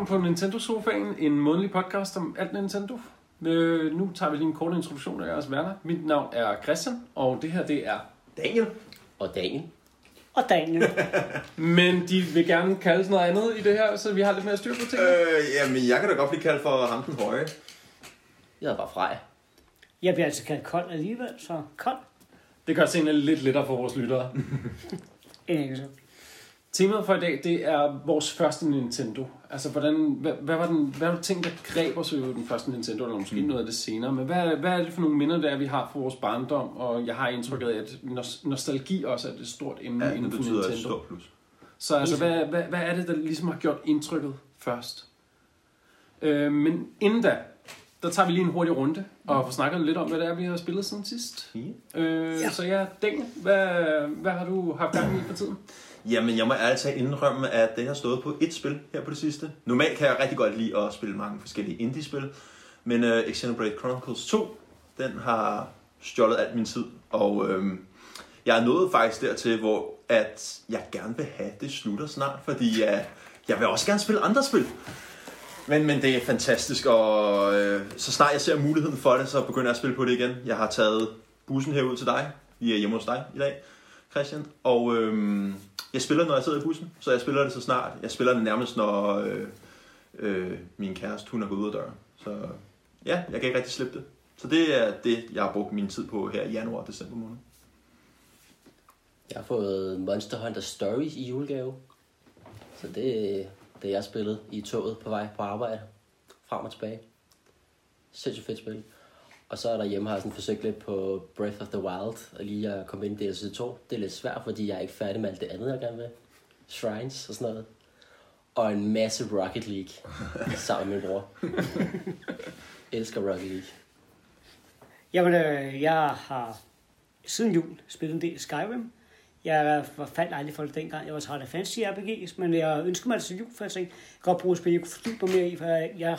Velkommen på Nintendo Sofaen, en månedlig podcast om alt Nintendo. Øh, nu tager vi lige en kort introduktion af jeres værter. Mit navn er Christian, og det her det er... Daniel. Og Daniel. Og Daniel. Men de vil gerne kalde noget andet i det her, så vi har lidt mere styr på tingene. Øh, jamen, jeg kan da godt blive kaldt for ham den høje. Jeg hedder bare Freja. Jeg bliver altså kaldt kold alligevel, så kold. Det gør tingene lidt lettere for vores lyttere. Ikke så. Temaet for i dag, det er vores første Nintendo. Altså, hvordan, hvad, hvad var den, hvad var det ting, der greb os ved den første Nintendo, eller måske mm. noget af det senere, men hvad, hvad er det for nogle minder, der vi har fra vores barndom, og jeg har indtrykket af, at nos- nostalgi også er et stort emne Ja, inden det for betyder et Nintendo. stort plus. Så altså, hvad, hvad, hvad er det, der ligesom har gjort indtrykket først? Øh, men inden da, der tager vi lige en hurtig runde, og får snakket lidt om, hvad det er, vi har spillet siden sidst. Ja. Øh, ja. Så ja, Daniel, hvad, hvad har du haft gang i for tiden? Jamen, jeg må altså indrømme, at det har stået på et spil her på det sidste. Normalt kan jeg rigtig godt lide at spille mange forskellige indie-spil, men uh, Xenoblade Chronicles 2, den har stjålet alt min tid, og øhm, jeg er nået faktisk dertil, hvor at jeg gerne vil have, det slutter snart, fordi uh, jeg vil også gerne spille andre spil. Men, men det er fantastisk, og øh, så snart jeg ser muligheden for det, så begynder jeg at spille på det igen. Jeg har taget bussen herud til dig. Vi er hjemme hos dig i dag, Christian. Og øhm, jeg spiller, når jeg sidder i bussen, så jeg spiller det så snart. Jeg spiller det nærmest, når øh, øh, min kæreste hun er gået ud af døren. Så ja, jeg kan ikke rigtig slippe det. Så det er det, jeg har brugt min tid på her i januar og december måned. Jeg har fået Monster Hunter Stories i julegave. Så det er det, jeg spillede i toget på vej på arbejde. Frem og tilbage. Sindssygt fedt spil. Og så er der hjemme har jeg sådan forsøgt lidt på Breath of the Wild, og lige at komme ind i DLC 2. Det er lidt svært, fordi jeg er ikke færdig med alt det andet, jeg gerne vil. Shrines og sådan noget. Og en masse Rocket League sammen med min bror. Elsker Rocket League. Jamen, øh, jeg har siden jul spillet en del Skyrim. Jeg faldt aldrig for det dengang. Jeg var træt af fantasy RPG's, men jeg ønsker mig det til jul, for jeg tænkte, jeg kan godt bruge spil, jeg kunne fordybe mig mere i, for jeg,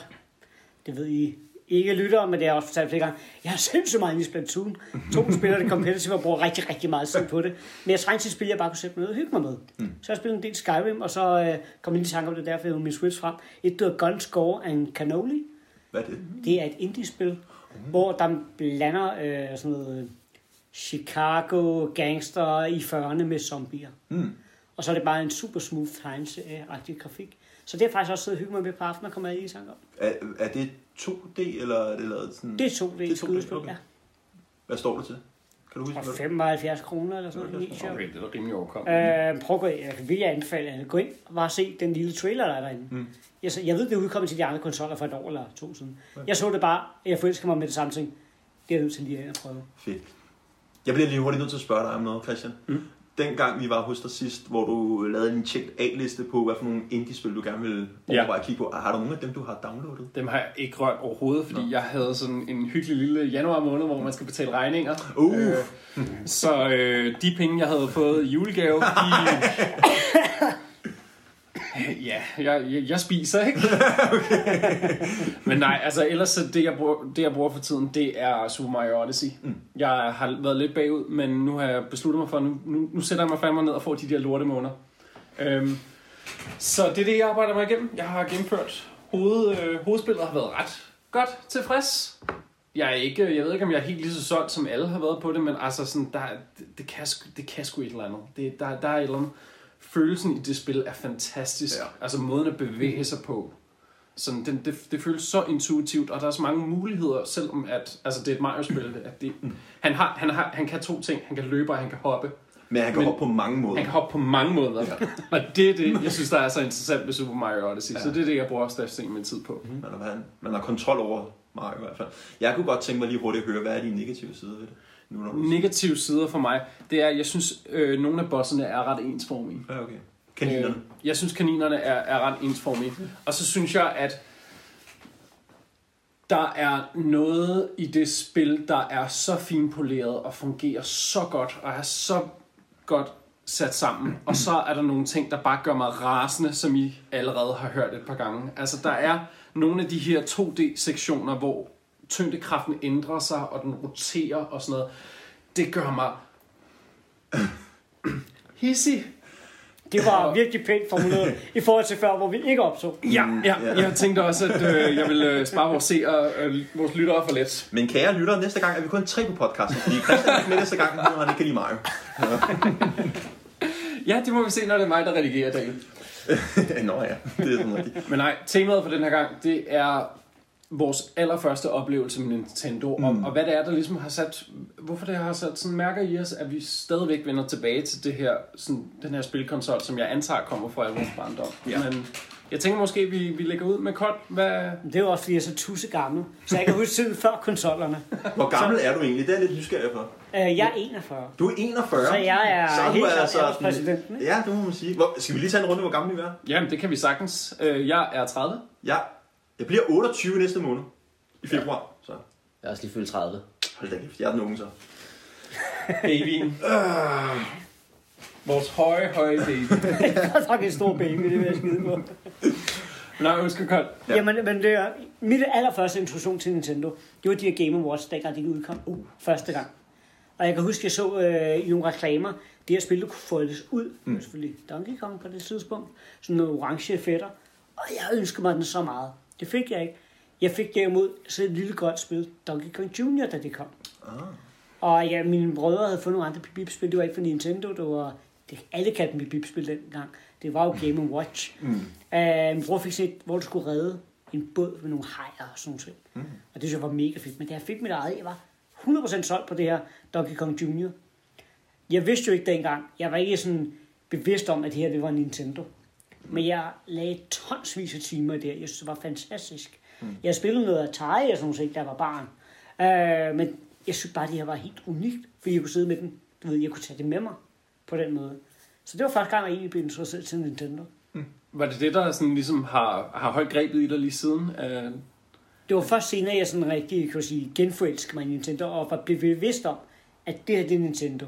det ved I ikke lytter, men det er også fortalt flere gange. Jeg har sindssygt meget inde i Splatoon. To spiller det competitive og bruger rigtig, rigtig meget tid på det. Men jeg trængte til et spil, jeg bare kunne sætte mig ned og hygge mig med. Mm. Så jeg spillede en del Skyrim, og så øh, kom jeg lige i tanke om det, derfor jeg min Switch frem. Et, der hedder Gunscore and Cannoli. Hvad er det? Det er et indie-spil, mm. hvor der blander øh, sådan noget Chicago gangster i 40'erne med zombier. Mm. Og så er det bare en super smooth tegneserie-agtig grafik. Så det er faktisk også siddet og hygge mig med på aftenen og komme i tanke om. Er, er det 2D, eller er det lavet sådan... Det er to, det Det er er 2D, skudespil, okay. ja. Hvad står det til? Kan du huske, Og hvad det 75 kroner eller sådan noget. Okay, Okay, det er da rimelig overkommeligt. øh, prøv at gå ind. Jeg vil jeg anbefale, at gå ind og bare se den lille trailer, der er derinde. Mm. Jeg, jeg ved, det er udkommet til de andre konsoller for et år eller to siden. Jeg så det bare, jeg forelsker mig med det samme ting. Det er jeg nødt til lige at prøve. Fedt. Jeg bliver lige hurtigt nødt til at spørge dig om noget, Christian. Mm. Dengang vi var hos dig sidst, hvor du lavede en tjekt A-liste på, hvad for nogle indie-spil du gerne ville Ja. overveje at kigge på. Har du nogle af dem, du har downloadet? Dem har jeg ikke rørt overhovedet, fordi jeg havde sådan en hyggelig lille januar måned, hvor man skal betale regninger. Uh. Øh, så øh, de penge, jeg havde fået i julegave, de... ja, jeg, jeg, jeg spiser, ikke? Men nej, altså ellers så det jeg, bruger, det, jeg bruger for tiden, det er Super Mario Odyssey. Mm. Jeg har været lidt bagud, men nu har jeg besluttet mig for, nu, nu, nu sætter jeg mig fandme ned og får de der lorte måneder. Øhm, så det er det, jeg arbejder mig igennem. Jeg har gennemført hoved, øh, hovedspillet har været ret godt tilfreds. Jeg, er ikke, jeg ved ikke, om jeg er helt lige så solgt, som alle har været på det, men altså sådan, der, det, det, kan, det kan sgu et eller andet. Det, der, der er et eller andet. Følelsen i det spil er fantastisk. Ja. Altså måden at bevæge sig på. Sådan, den, det, det føles så intuitivt, og der er så mange muligheder, selvom at, altså det er et Mario-spil. At det, han, har, han, har, han kan to ting. Han kan løbe, og han kan hoppe. Men han kan Men- hoppe på mange måder. Han kan hoppe på mange måder. Ja. Og det er det, jeg synes, der er så interessant ved Super Mario Odyssey. Ja. Så det er det, jeg bruger størstedelen min tid på. Man, har, man har kontrol over Mario i hvert fald. Jeg kunne godt tænke mig lige hurtigt at høre, hvad er de negative sider ved det? Negative sider for mig, det er, at jeg synes, øh, nogle af bosserne er ret ensformige. Ja, okay. Kaninerne. Øh, jeg synes, kaninerne er, er ret ensformige. Og så synes jeg, at der er noget i det spil, der er så finpoleret og fungerer så godt og er så godt sat sammen. Og så er der nogle ting, der bare gør mig rasende, som I allerede har hørt et par gange. Altså, der er nogle af de her 2D-sektioner, hvor tyngdekraften ændrer sig, og den roterer og sådan noget. Det gør mig hissig. Det var virkelig pænt formuleret i forhold til før, hvor vi ikke optog. Ja, ja, jeg tænkte også, at øh, jeg ville øh, spare vores seere, øh, vores lyttere for let. Men kære lyttere, næste gang er vi kun tre på podcasten, fordi Christian er ikke med næste gang, nu han ikke kan lide Mario. Ja, det må vi se, når det er mig, der redigerer David. Nå ja, det er sådan rigtigt. Men nej, temaet for den her gang, det er vores allerførste oplevelse med Nintendo, mm. og, og hvad det er, der ligesom har sat, hvorfor det har sat sådan mærker i os, at vi stadigvæk vender tilbage til det her, sådan, den her spilkonsol, som jeg antager kommer fra vores barndom. Ja. Men jeg tænker måske, vi, vi lægger ud med kort, hvad... Det er jo også, fordi jeg er så tusse gammel. Så jeg kan huske tiden før konsollerne. Hvor gammel er du egentlig? Det er jeg lidt nysgerrig for. Øh, jeg er 41. Du er 41. Så jeg er Så helt er altså alderspræsidenten, ikke? Ja, det må man sige. Hvor, skal vi lige tage en runde, hvor gammel vi er? Jamen, det kan vi sagtens. Øh, jeg er 30. Ja, jeg bliver 28 næste måned. I februar. Så Jeg er også lige fyldt 30. hold da kæft, jeg er den unge så. Babyen. Vores høje, høje baby. Jeg nok en stor baby, det vil jeg skide på. Nej, undskyld, Kold. Ja. Ja. Jamen, men det er, mit allerførste introduktion til Nintendo, det var de her Game Watch, dengang de udkom uh, første gang. Og jeg kan huske, jeg så øh, i nogle reklamer, det her spil, der kunne foldes ud. Mm. Selvfølgelig Donkey Kong på det tidspunkt. Sådan nogle orange fætter. Og jeg ønskede mig den så meget. Det fik jeg ikke. Jeg fik derimod så et lille godt spil, Donkey Kong Jr., da det kom. Ah. Og ja, mine brødre havde fundet nogle andre bip-spil. Det var ikke for Nintendo, det var... Det, alle kaldte dem bip-spil dengang. Det var jo Game Watch. Mm. Uh, min bror fik set, hvor du skulle redde en båd med nogle hajer og sådan noget. Mm. Og det synes jeg var mega fedt. Men da jeg fik mit eget, jeg var 100% solgt på det her Donkey Kong Jr. Jeg vidste jo ikke dengang, jeg var ikke sådan bevidst om, at det her det var Nintendo. Men jeg lagde tonsvis af timer her. Jeg synes, det var fantastisk. Mm. Jeg spillede noget Atari og sådan noget, da jeg var barn. Uh, men jeg synes bare, det her var helt unikt, fordi jeg kunne sidde med den. Du ved, jeg kunne tage det med mig på den måde. Så det var første gang, jeg egentlig blev interesseret til Nintendo. Var det det, der sådan ligesom har, har holdt grebet i dig lige siden? Uh, Det var først senere, jeg sådan rigtig, kan jeg sige, genforelskede mig Nintendo, og var blevet bevidst om, at det her, det er Nintendo.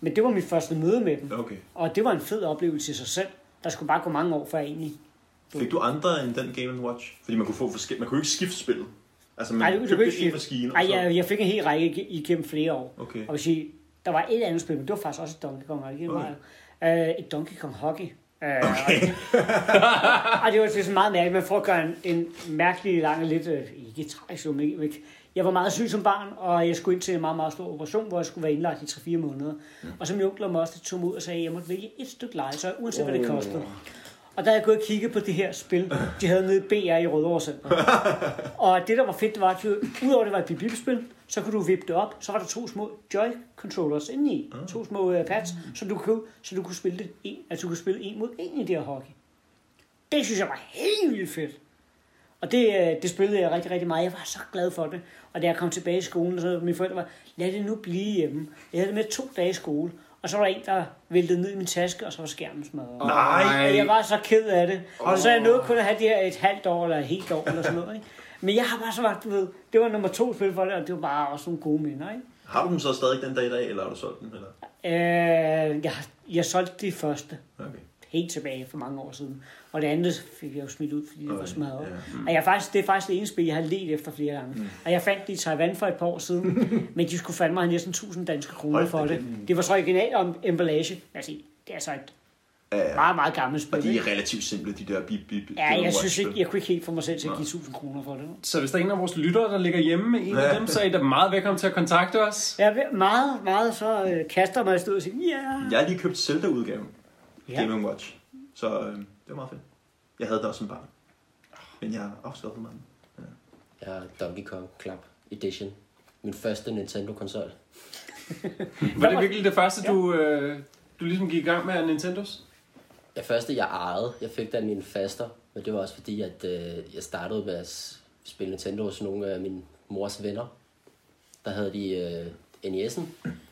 Men det var mit første møde med dem, Okay. og det var en fed oplevelse i sig selv. Der skulle bare gå mange år, før egentlig... Fik du andre end den Game Watch? Fordi man kunne få forskellige... Man kunne ikke skifte spillet. Altså, man Nej, du, købte ikke en maskine. og Ej, så- jeg, jeg fik en hel række ig- igennem flere år. Okay. Og vil sige, der var et andet spil, men det var faktisk også et Donkey Kong, og ikke Okay. uh, et Donkey Kong Hockey. Uh, okay. og det var sådan meget mærkeligt, men for at gøre en, en mærkelig, lang lidt, uh, ikke men ikke- jeg var meget syg som barn, og jeg skulle ind til en meget, meget stor operation, hvor jeg skulle være indlagt i 3-4 måneder. Mm. Og så min onkel og moster tog mig ud og sagde, at jeg måtte vælge et stykke legetøj, uanset hvad det kostede. Og der er jeg gået og kigget på det her spil, de havde nede i BR i Rødovre Center. Og det, der var fedt, det var, at du, udover at det var et bip spil så kunne du vippe det op. Så var der to små joy-controllers inde i. To små uh, pads, som du kunne, så du kunne spille det en, altså du kunne spille en mod en i det her hockey. Det synes jeg var helt vildt fedt. Og det, øh, det spillede jeg rigtig, rigtig meget. Jeg var så glad for det. Og da jeg kom tilbage i skolen, så mine forældre var, lad det nu blive hjemme. Jeg havde det med to dage i skole. Og så var der en, der væltede ned i min taske, og så var skærmen smadret. Nej. Og jeg var så ked af det. Og så er jeg nødt kun at have det her et halvt år eller et helt år eller sådan noget. Ikke? Men jeg har bare så været, du ved, det var nummer to spil for det, og det var bare også nogle gode minder. Ikke? Har du dem så stadig den dag i dag, eller har du solgt dem? Eller? Øh, jeg, jeg solgte de første Okay. Helt tilbage for mange år siden. Og det andet fik jeg jo smidt ud, fordi det var smadret. ja. Og jeg faktisk, det er faktisk det ene spil, jeg har let efter flere gange. Mm. Og jeg fandt det i Taiwan for et par år siden, men de skulle fandme have næsten 1000 danske kroner Hold for det. Det var så original om emballage. Altså, det er så et Ja, ja. meget, meget gammelt spil. Og de er relativt simple, de der bip bip Ja, jeg synes ikke, jeg kunne ikke helt få mig selv til at give 1000 kroner for det. så hvis der er en af vores lyttere, der ligger hjemme med en Ja. af dem, så er I da meget velkommen til at kontakte os. Jeg er meget, meget så øh, kaster mig i stedet og siger, ja. Jeg har lige købt Zelda-udgaven. Ja. Game Watch. Så øh, det var meget fedt. Jeg havde det også som barn. Men jeg har afskaffet mig den. Jeg har Donkey Kong Club Edition. Min første Nintendo-konsol. Var det virkelig det første, du, øh, du ligesom gik i gang med af Nintendos? Det første, jeg ejede, jeg fik da af mine faster, men det var også fordi, at øh, jeg startede med at spille Nintendo hos nogle af min mors venner. Der havde de øh, NES'en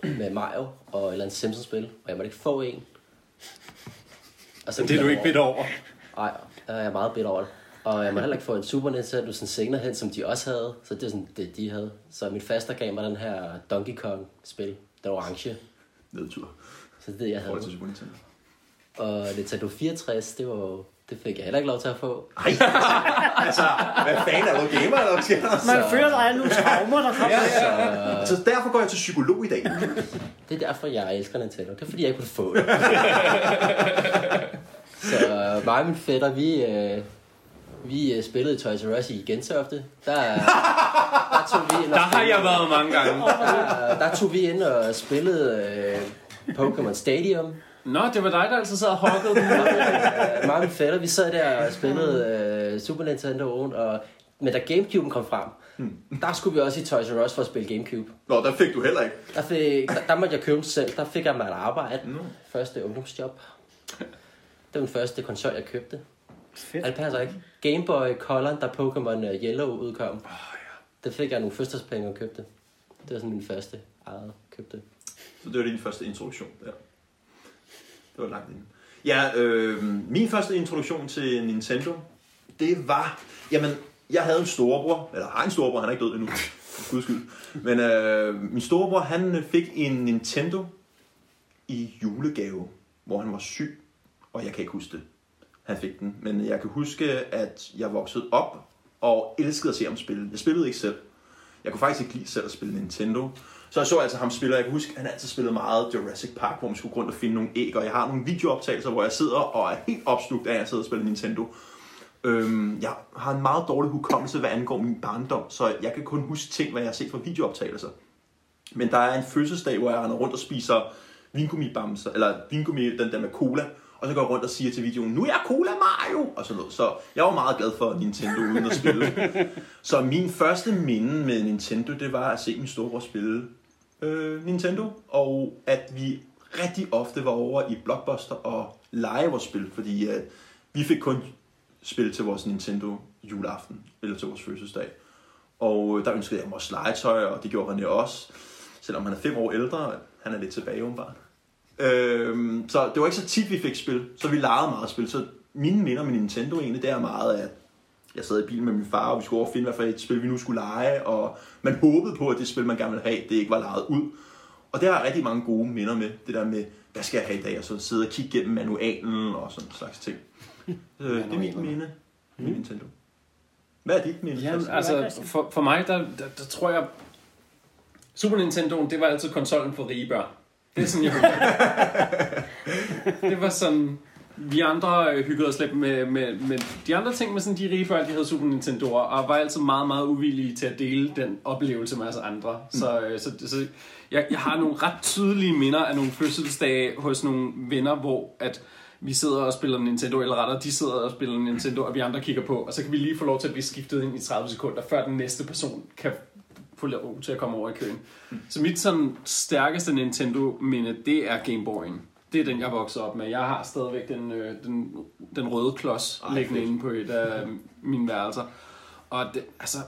med Mario og et eller andet Simpsons-spil, og jeg måtte ikke få en. Og så Det er du ikke bedt over. Nej, der er jeg meget bedt over det. Og jeg må heller ikke få en Super Nintendo sådan senere hen, som de også havde. Så det er sådan det, de havde. Så min faster gav mig den her Donkey Kong-spil, den orange. Nedtur. Så det er det, jeg I forhold til havde. Super Nintendo. Og Nintendo 64, det var jo- det fik jeg heller ikke lov til at få. Ej, altså, hvad fanden er du gamer, eller hvad der? Man Så- føler, der er nogle traumer, der kommer. Ja, Så derfor går jeg til psykolog i dag. Det er derfor, jeg elsker Nintendo. Det er fordi, jeg ikke kunne få det. mig og min fætter, vi, øh, vi øh, spillede i Toys R Us i Gentofte. Der, der tog vi ind Der og har jeg været mange gange. der, der tog vi ind og spillede øh, Pokémon Stadium. Nå, det var dig, der altid sad og hokkede den. Mig og min fætter, vi sad der og spillede øh, Super Nintendo og men da Gamecube kom frem, der skulle vi også i Toys R Us for at spille Gamecube. Nå, der fik du heller ikke. Der, fik, der, der måtte jeg købe den selv. Der fik jeg mig et arbejde. Første ungdomsjob. Det var den første konsol, jeg købte. Fedt. Nej, det passer ikke. Game Boy Color, da Pokémon øh, Yellow udkom. Oh, ja. Det fik jeg nogle fødselsdagspenge og købte. Det var sådan min første eget købte. Så det var din første introduktion der. Det var langt inden. Ja, øh, min første introduktion til Nintendo, det var... Jamen, jeg havde en storebror, eller har en storebror, han er ikke død endnu. For Guds skyld. Men øh, min storebror, han fik en Nintendo i julegave, hvor han var syg, og jeg kan ikke huske det. Han fik den, men jeg kan huske, at jeg voksede op og elskede at se ham spille. Jeg spillede ikke selv. Jeg kunne faktisk ikke lide selv at spille Nintendo. Så jeg så altså ham spille, og jeg kan huske, at han altid spillede meget Jurassic Park, hvor man skulle gå rundt og finde nogle æg, og jeg har nogle videooptagelser, hvor jeg sidder og er helt opslugt af, at jeg sidder og spiller Nintendo. Øhm, jeg har en meget dårlig hukommelse, hvad angår min barndom, så jeg kan kun huske ting, hvad jeg har set fra videooptagelser. Men der er en fødselsdag, hvor jeg render rundt og spiser vingummibamser, eller vingummi, den der med cola, og så går jeg rundt og siger til videoen, nu er jeg Cola Mario, og sådan noget. Så jeg var meget glad for Nintendo uden at spille. så min første minde med Nintendo, det var at se min storebror spille øh, Nintendo, og at vi rigtig ofte var over i Blockbuster og lege vores spil, fordi at vi fik kun spil til vores Nintendo juleaften, eller til vores fødselsdag. Og øh, der ønskede jeg mig også legetøj, og det gjorde René også. Selvom han er fem år ældre, han er lidt tilbage åbenbart. Øhm, så det var ikke så tit, vi fik spil, så vi legede meget spil. Så mine minder med Nintendo egentlig, det er meget, at jeg sad i bilen med min far, og vi skulle over og finde, hvad for et spil vi nu skulle lege, og man håbede på, at det spil, man gerne ville have, det ikke var lejet ud. Og det har jeg rigtig mange gode minder med, det der med, hvad skal jeg have i dag, og så sidde og kigge gennem manualen og sådan en slags ting. Øh, det er mit minde med Nintendo. Hvad er dit minde? Jamen, altså, for, for mig, der, der, der tror jeg... Super Nintendo, det var altid konsollen for rige børn. Det er sådan, jeg. Det var sådan... Vi andre øh, hyggede os lidt med, med, med de andre ting, med sådan de rige børn, de havde Super Nintendo'er, og var altid meget, meget uvillige til at dele den oplevelse med os andre. Så, øh, så, så jeg, jeg har nogle ret tydelige minder af nogle fødselsdage hos nogle venner, hvor at vi sidder og spiller Nintendo, eller rettere, de sidder og spiller Nintendo, og vi andre kigger på, og så kan vi lige få lov til at blive skiftet ind i 30 sekunder, før den næste person kan få lov til at komme over i køen. Så mit sådan stærkeste Nintendo-minde, det er Game Boy'en. Det er den, jeg voksede op med. Jeg har stadigvæk den, øh, den, den røde klods Ej, liggende inde på et af mine værelser. Og det, altså,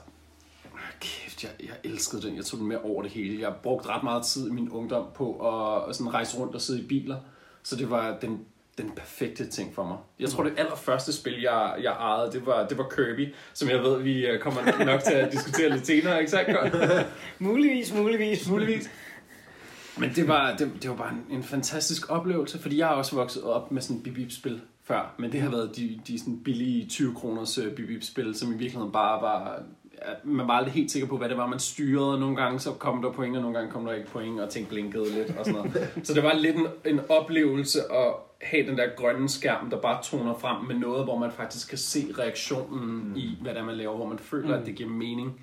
kæft, jeg, jeg elskede den. Jeg tog den med over det hele. Jeg brugte ret meget tid i min ungdom på at, at sådan rejse rundt og sidde i biler. Så det var den, den perfekte ting for mig. Jeg tror, det allerførste spil, jeg, jeg ejede, det var, det var Kirby, som jeg ved, vi øh, kommer nok til at diskutere lidt senere, ikke sandt? Muligvis, muligvis. Muligvis. Men det var, det, det var bare en, en fantastisk oplevelse, fordi jeg har også vokset op med sådan et spil før, men det har været de, de sådan billige 20 kroners uh, spil som i virkeligheden bare var... Man var aldrig helt sikker på, hvad det var, man styrede, og nogle gange så kom der point, og nogle gange kom der ikke point, og ting blinkede lidt og sådan noget. Så det var lidt en, en oplevelse at have den der grønne skærm, der bare toner frem med noget, hvor man faktisk kan se reaktionen mm. i, hvad det er, man laver, hvor man føler, mm. at det giver mening.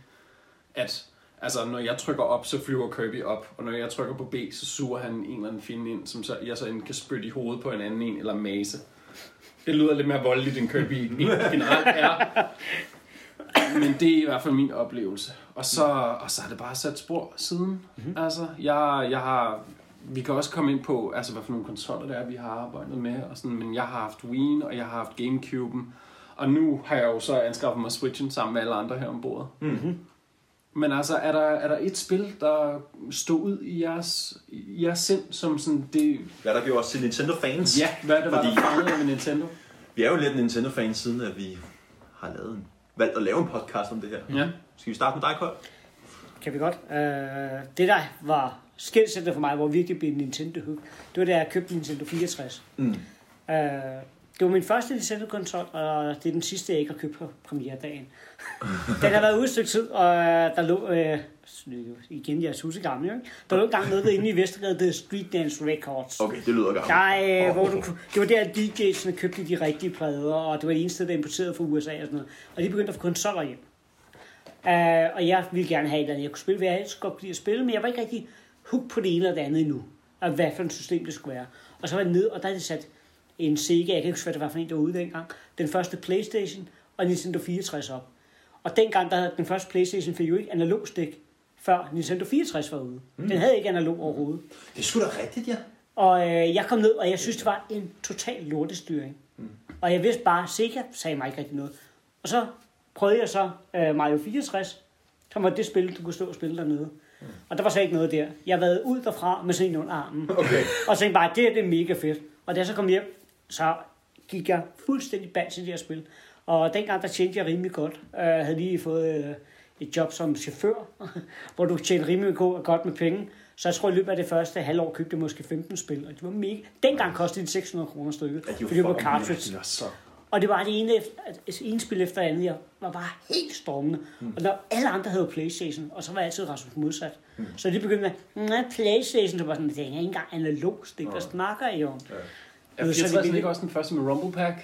At Altså, når jeg trykker op, så flyver Kirby op, og når jeg trykker på B, så suger han en eller anden fjende ind, som så, jeg så enten kan spytte i hovedet på en anden en, eller mase. Det lyder lidt mere voldeligt, end Kirby generelt er. Men det er i hvert fald min oplevelse. Og så, og så har det bare sat spor siden. Mm-hmm. Altså, jeg, jeg har... Vi kan også komme ind på, altså, hvad for nogle konsoller det er, vi har arbejdet med. Og sådan, men jeg har haft Wii, og jeg har haft Gamecube'en. Og nu har jeg jo så anskaffet mig Switchen sammen med alle andre her ombord. Mhm. Men altså, er der, er der et spil, der stod ud i jeres, i jeres sind, som sådan det... Hvad der gjorde os til Nintendo-fans? Ja, hvad det var, Fordi- der fangede ved Nintendo? Vi er jo lidt Nintendo-fans, siden at vi har lavet en, valgt at lave en podcast om det her. Ja. Skal vi starte med dig, Kold? Kan vi godt. Uh, det der var skældsættende for mig, hvor virkelig blev Nintendo hook, det var da jeg købte Nintendo 64. Mm. Uh, det var min første Nintendo-konsol, og det er den sidste, jeg ikke har købt på premieredagen. den har været ude et stykke tid, og øh, der lå, øh, igen, jeg er tusind gammel, ikke? der lå engang noget inde i Vestergade, det Street Dance Records. Okay, det lyder gammelt. Der, øh, hvor du, det var der, at DJ'sene købte de rigtige plader, og det var det eneste, der importerede fra USA og sådan noget. Og de begyndte at få konsoller hjem. Uh, og jeg ville gerne have et eller andet, jeg kunne spille, for jeg helst godt kunne at spille, men jeg var ikke rigtig hooked på det ene eller det andet endnu, og hvad for et system det skulle være. Og så var jeg ned, og der havde de sat en Sega, jeg kan ikke huske, hvad det var for en, der var ude dengang, den første Playstation og Nintendo 64 op. Og dengang, der havde den første Playstation fik jo ikke analog stik, før Nintendo 64 var ude. Mm. Den havde ikke analog overhovedet. Det er sgu da rigtigt, ja. Og øh, jeg kom ned, og jeg synes, det var en total lortestyring. Mm. Og jeg vidste bare, Sega sagde mig ikke rigtig noget. Og så prøvede jeg så øh, Mario 64, som var det spil, du kunne stå og spille dernede. Mm. Og der var så ikke noget der. Jeg været ud derfra med sådan en under armen. Okay. Og tænkte bare, det det er mega fedt. Og da jeg så kom hjem, så gik jeg fuldstændig bag til det her spil. Og dengang, der tjente jeg rimelig godt. Jeg havde lige fået øh, et job som chauffør, hvor du tjente rimelig go- godt med penge. Så jeg tror, i løbet af det første halvår købte jeg måske 15 spil, og de var mega... Dengang kostede de 600 kroner stykket, Ja, fordi det var cartridge. Det var så... Og det var det ene, efter, altså, ene spil efter det andet. Jeg var bare helt stormende. Mm. Og når alle andre havde Playstation, og så var jeg altid Rasmus modsat. Mm. Så de begyndte med, nej, Playstation, så var sådan, det er ikke engang analog stik, hvad snakker I om? Ja, Det så 64 det- ikke også den første med Rumble Pack?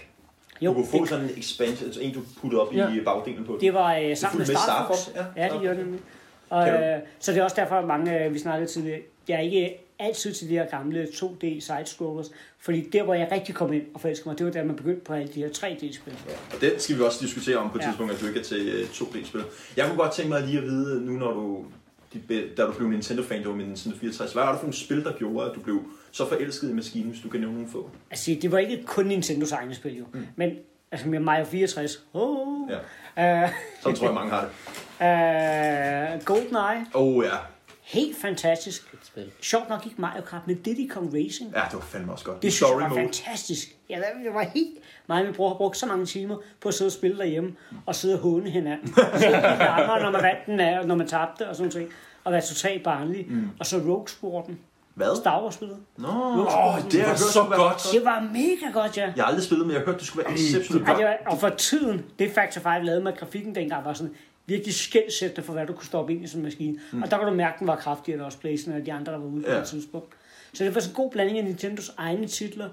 Du kunne få det, sådan en expansion, altså en du puttede op Ja. i bagdelen på. det var øh, sammen med Star Fox. Star Fox, ja. Ja, det gjorde det nemlig. Og, du- øh, så det er også derfor, at mange, øh, vi snakkede tidligere, jeg er ikke altid til de her gamle 2D side-scrollers, fordi der, hvor jeg rigtig kom ind og forelskede mig, det var der, man begyndte på alle de her 3D-spil. Og den skal vi også diskutere om på et Ja. tidspunkt, at du ikke er til øh, 2D-spil. Jeg kunne godt tænke mig lige at vide, nu når du, de, da du blev Nintendo-fan, det var med Nintendo 64, hvad var det for nogle spil, der gjorde, at du blev så forelsket i maskinen, hvis du kan nævne nogle få? Altså, det var ikke kun Nintendos egne spil, jo. Mm. Men altså med Mario 64, oh, Ja, uh, så tror jeg, mange har det. uh, GoldenEye, oh, ja. helt fantastisk. Et spil. Sjovt nok ikke Mario Kart, men Diddy Kong Racing. Ja, det var fandme også godt. Det synes jeg Story var mode. fantastisk. Ja, det var helt... Mig og min bror har brugt så mange timer på at sidde og spille derhjemme, og sidde og håne hinanden. Andre, når man vandt den af, og når man tabte, og sådan noget. Og være totalt barnlig. Mm. Og så Rogue-sporten. Hvad? Star Wars-spillet. Nå, Åh, det har jeg var så være godt. Det var mega godt, ja. Jeg har aldrig spillet, men jeg har hørt, det skulle være exceptionelt det godt. var, og for tiden, det Factor 5 lavede med grafikken dengang, var sådan virkelig skældsættende for, hvad du kunne stoppe ind i sådan en maskine. Mm. Og der kunne du mærke, at den var kraftigere end også Playstation og de andre, der var ude på Ja. det tidspunkt. Så det var sådan en god blanding af Nintendos egne titler,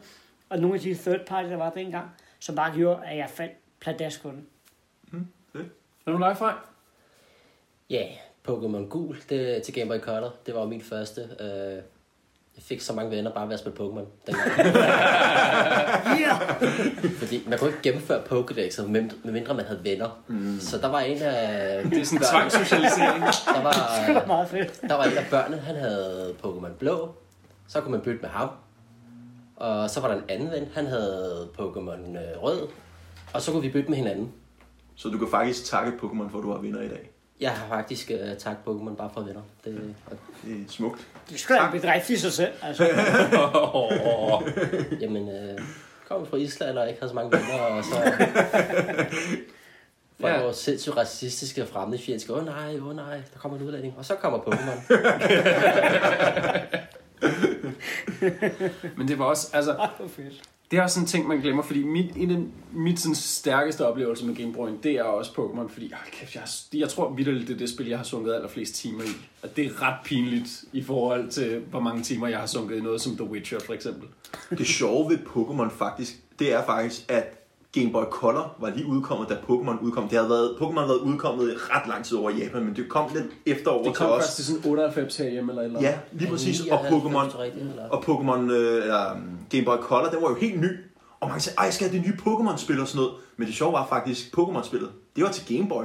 og nogle af de third party, der var dengang, som bare gjorde, at jeg faldt pladask på den. Er du live? Ja, Pokémon Gul det, til Game Boy Color. Det var min første. Øh, jeg fik så mange venner bare ved at spille Pokémon dengang. Ja! Fordi man kunne ikke gennemføre Pokédexet, med- medmindre man havde venner. Mm. Så der var en af... Det er sådan en tvangssocialisering. Der var, Det var meget fedt. der var en af børnene, han havde Pokémon Blå. Så kunne man bytte med ham. Og så var der en anden ven, han havde Pokémon øh, Rød. Og så kunne vi bytte med hinanden. Så du kan faktisk takke Pokémon for, at du har vinder i dag. Jeg har faktisk uh, tak Pokémon bare for venner. Det, og, Det er smukt. Det skulle da en bedrift i sig selv. Altså. jamen, øh, kom fra Island og ikke havde så mange venner, og så... Folk Ja. var sindssygt racistiske og fremmedfjendske. Åh oh, nej, åh oh, nej, der kommer en udlænding. Og så kommer Pokémon. Men det var også, altså, det er også sådan en ting, man glemmer, fordi mit, en af mit sådan, stærkeste oplevelse med Game Boy, det er også Pokémon, fordi hold kæft, jeg, jeg tror vitterligt, det er det spil, jeg har sunket allerflest timer i. Og det er ret pinligt i forhold til, hvor mange timer jeg har sunket i noget som The Witcher for eksempel. Det sjove ved Pokémon faktisk, det er faktisk, at Game Boy Color var lige udkommet, da Pokémon udkom. Det havde været, Pokémon havde været udkommet i ret lang tid over i Japan, men det kom lidt efter over Det til kom os. først til sådan 98 herhjemme eller et eller andet. Ja, lige præcis. Og 99, Pokémon, eller? og Pokémon øh, eller, um, Game Boy Color, den var jo helt ny. Og man sagde, ej, skal det nye Pokémon-spil og sådan noget. Men det sjove var faktisk, Pokémon-spillet, det var til Game Boy.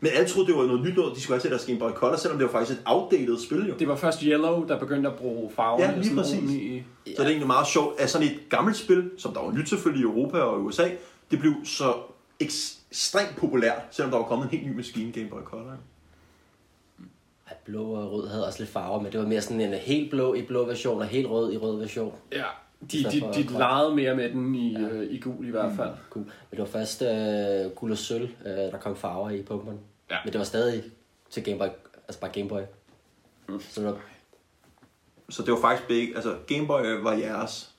Men alle troede, det var noget nyt noget, de skulle have til deres Game Boy Color, selvom det var faktisk et outdated spil jo. Det var først Yellow, der begyndte at bruge farver. Ja, lige præcis. I, Så det er egentlig meget sjovt, at sådan et gammelt spil, som der var nyt selvfølgelig i Europa og USA, det blev så ekstremt populært, selvom der var kommet en helt ny maskine, Game Boy Color. Ej, blå og rød havde også lidt farver, men det var mere sådan en helt blå i blå version og helt rød i rød version. ja, de, de, de for- legede mere med den i, ja. øh, i gul i hvert fald. Cool. Men det var først øh, guld og sølv, øh, der kom farver i Pokémon. Ja. Men det var stadig til Game Boy, altså bare Game Boy. Mm. Så det var, Så det var faktisk begge, altså Game Boy var jeres.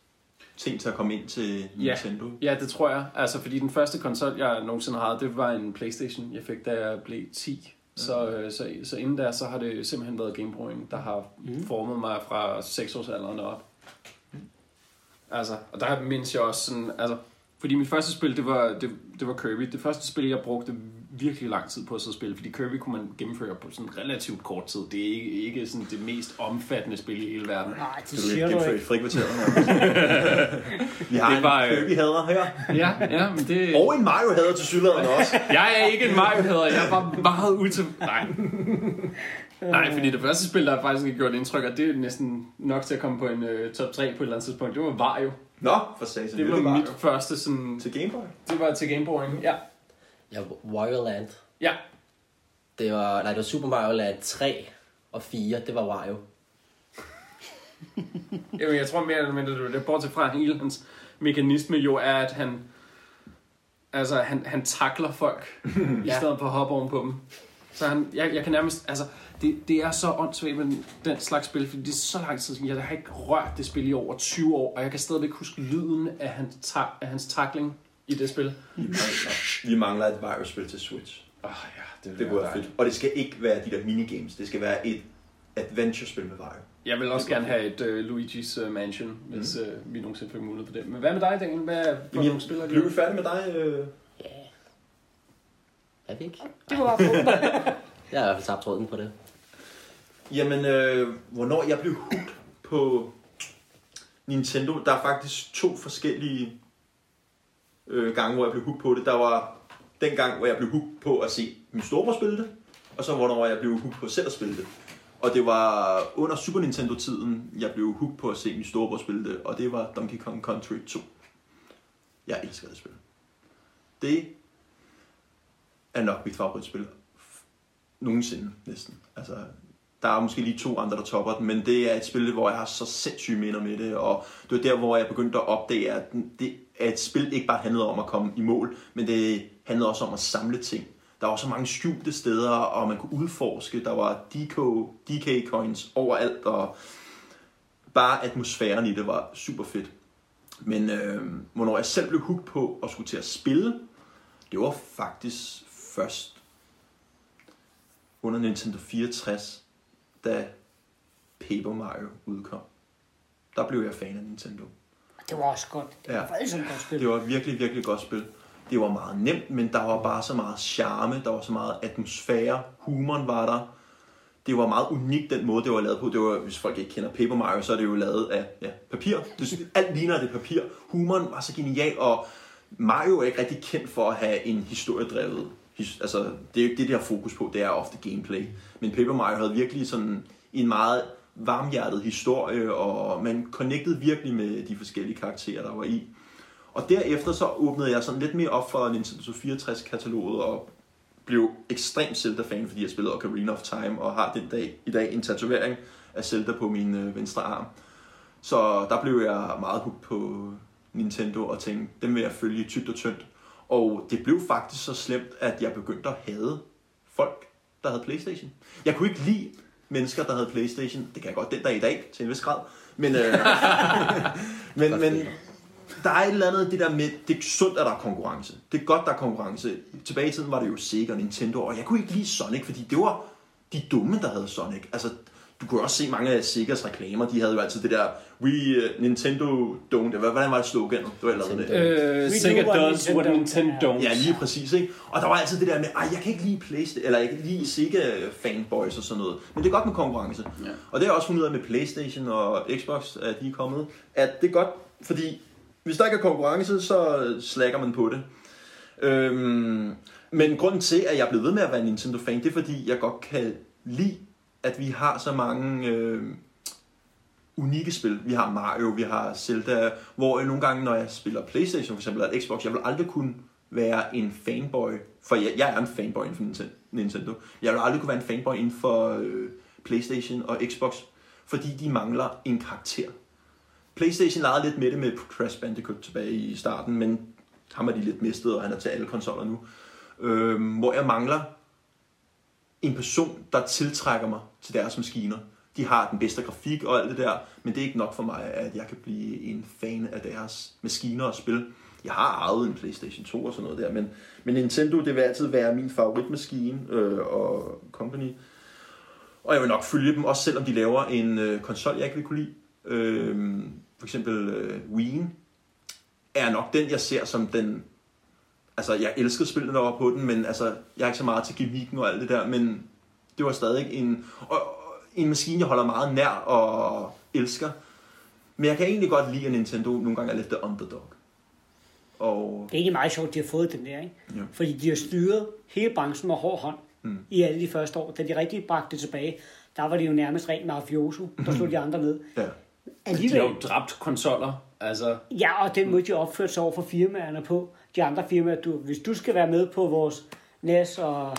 Ting til at komme ind til Nintendo. Ja, det tror jeg. Altså, fordi den første konsol, jeg nogensinde havde, det var en Playstation, jeg fik, da jeg blev 10. Så, øh, så, så inden da, så har det simpelthen været Gameboy'en, der har Mm. formet mig fra 6 års alderen op. Altså, og der mindst jeg også sådan, altså, fordi mit første spil, det var, det, det var Kirby. Det første spil, jeg brugte virkelig lang tid på at sidde og spille, fordi Kirby kunne man gennemføre på sådan relativt kort tid. Det er ikke, ikke sådan det mest omfattende spil i hele verden. Nej, det siger du ikke. frikvarteret. Vi har Det en var, øh, Kirby-hader her. Ja, ja, men det... Og en Mario-hader til sydlanderne også. Jeg er ikke en Mario-hader, jeg er bare meget util... Nej. Nej, fordi det første spil, der faktisk ikke gjort indtryk, og det er næsten nok til at komme på en uh, top 3 på et eller andet tidspunkt, det var Mario. Nå, for satan. Det var Mario. mit første sådan... Til Game Boy. Det var til Game Boy, ja. Ja, Wario Land. Ja, Det var, nej, det var Super Mario Land 3 og 4, det var Wario. Jamen, jeg tror mere eller mindre, det var det. Bortset fra, at hele hans mekanisme jo er, at han... Altså, han, han takler folk, i Ja. stedet for at hoppe oven på dem. Så han, jeg, jeg kan nærmest... Altså, det, det er så åndssvagt med den, den slags spil, fordi det er så lang tid siden. Jeg har ikke rørt det spil i over 20 år, og jeg kan stadigvæk huske lyden af hans, ta, af hans takling i det spil. Vi mangler et Mario-spil til Switch. Oh, ja, Det kunne være fedt. Og det skal ikke være de der minigames. Det skal være et adventure-spil med Mario. Jeg vil også gerne have et uh, Luigi's uh, Mansion, hvis uh, vi nogensinde fik mulighed for det. Men hvad med dig, Daniel? Hvad for Jamen, nogle spiller Blev vi færdige med dig? Øh? Ja. Er vi ikke? Det var. Jeg har i hvert fald tabt tråden på det. Jamen, øh, hvornår jeg blev hooked på Nintendo, der er faktisk to forskellige øh, gange, hvor jeg blev hooked på det. Der var den gang, hvor jeg blev hooked på at se min storebror spille det, og så hvornår jeg blev hooked på selv at spille det. Og det var under Super Nintendo-tiden, jeg blev hooked på at se min storebror spille det, og det var Donkey Kong Country 2. Jeg elsker det spil. Det er nok mit favoritspil. Nogensinde, næsten. Altså, der er måske lige to andre, der topper den, men det er et spil, hvor jeg har så sindssyge minder med det, og det var der, hvor jeg begyndte at opdage, at det at et spil ikke bare handlede om at komme i mål, men det handlede også om at samle ting. Der var så mange skjulte steder, og man kunne udforske. Der var DK, DK-coins overalt, og bare atmosfæren i det var super fedt. Men øh, hvornår jeg selv blev hooked på at skulle til at spille, det var faktisk først under Nintendo 64, da Paper Mario udkom. Der blev jeg fan af Nintendo. Det var også godt. Det var Ja. faktisk et godt spil. Det var virkelig, virkelig godt spil. Det var meget nemt, men der var bare så meget charme, der var så meget atmosfære, humoren var der. Det var meget unikt, den måde, det var lavet på. Det var, hvis folk ikke kender Paper Mario, så er det jo lavet af ja, papir. Det, alt ligner det papir. Humoren var så genial, og Mario er ikke rigtig kendt for at have en historiedrevet... his- Altså, det er jo ikke det, der fokus på, det er ofte gameplay. Men Paper Mario havde virkelig sådan en meget varmhjertet historie, og man connectede virkelig med de forskellige karakterer, der var i. Og derefter så åbnede jeg sådan lidt mere op for Nintendo 64-kataloget og blev ekstremt Zelda-fan, fordi jeg spillede Ocarina of Time og har den dag i dag en tatovering af Zelda på min øh, venstre arm. Så der blev jeg meget hooked på Nintendo og tænkte, dem vil jeg følge tykt og tyndt. Og det blev faktisk så slemt, at jeg begyndte at hade folk, der havde Playstation. Jeg kunne ikke lide mennesker, der havde Playstation. Det kan jeg godt den dag i dag, til en vis grad. Men, øh, men, men der er et eller andet det der med, det er sundt, at der er konkurrence. Det er godt, der er konkurrence. Tilbage i tiden var det jo Sega og Nintendo, og jeg kunne ikke lide Sonic, fordi det var de dumme, der havde Sonic. Altså, du kunne også se mange af Segas reklamer, de havde jo altid det der, we uh, Nintendo don't, Hvad- hvordan var det sloganet? Det var lavede det. Øh, Sega does what Nintendo- Nintendo don't. Ja, lige præcis, ikke? Og der var altid det der med, ej, jeg kan ikke lide Playstation, eller jeg kan ikke lide Sega fanboys og sådan noget. Men det er godt med konkurrence. Ja. Og det har jeg også fundet ud af med Playstation og Xbox, at de er kommet, at det er godt, fordi hvis der ikke er konkurrence, så slækker man på det. Øhm, men grunden til, at jeg er blevet ved med at være Nintendo-fan, det er fordi, jeg godt kan lide, at vi har så mange øh, unikke spil. Vi har Mario, vi har Zelda, hvor jeg nogle gange, når jeg spiller Playstation for eksempel, eller Xbox, jeg vil aldrig kunne være en fanboy, for jeg, jeg er en fanboy inden for Nintendo. Jeg vil aldrig kunne være en fanboy inden for øh, Playstation og Xbox, fordi de mangler en karakter. Playstation legede lidt med det med Crash Bandicoot tilbage i starten, men ham er de lidt mistet, og han er til alle konsoller nu. Øh, hvor jeg mangler en person, der tiltrækker mig til deres maskiner. de har den bedste grafik og alt det der, men det er ikke nok for mig, at jeg kan blive en fan af deres maskiner og spil. Jeg har arvet en Playstation 2 og sådan noget der, men, men Nintendo, det vil altid være min favoritmaskine øh, og company. Og jeg vil nok følge dem, også selvom de laver en øh, konsol, jeg ikke vil kunne lide. Øh, for eksempel øh, Wii er nok den, jeg ser som den... Altså, jeg elskede spillet, der var på den, men altså, jeg er ikke så meget til gimmicken og alt det der, men det var stadig en, og, en maskine, jeg holder meget nær og elsker. Men jeg kan egentlig godt lide, at Nintendo nogle gange er lidt the underdog. Og Det er egentlig meget sjovt, at de har fået den der, ikke? Ja. Fordi de har styret hele branchen med hård hånd mm. i alle de første år. Da de rigtig bragte det tilbage, der var det jo nærmest rent mafioso, der slog de andre ned. ja, De Alligevel, har jo dræbt konsoller. Altså, ja, og den måde, de opførte sig over for firmaerne på, de andre firmaer, du, hvis du skal være med på vores NAS og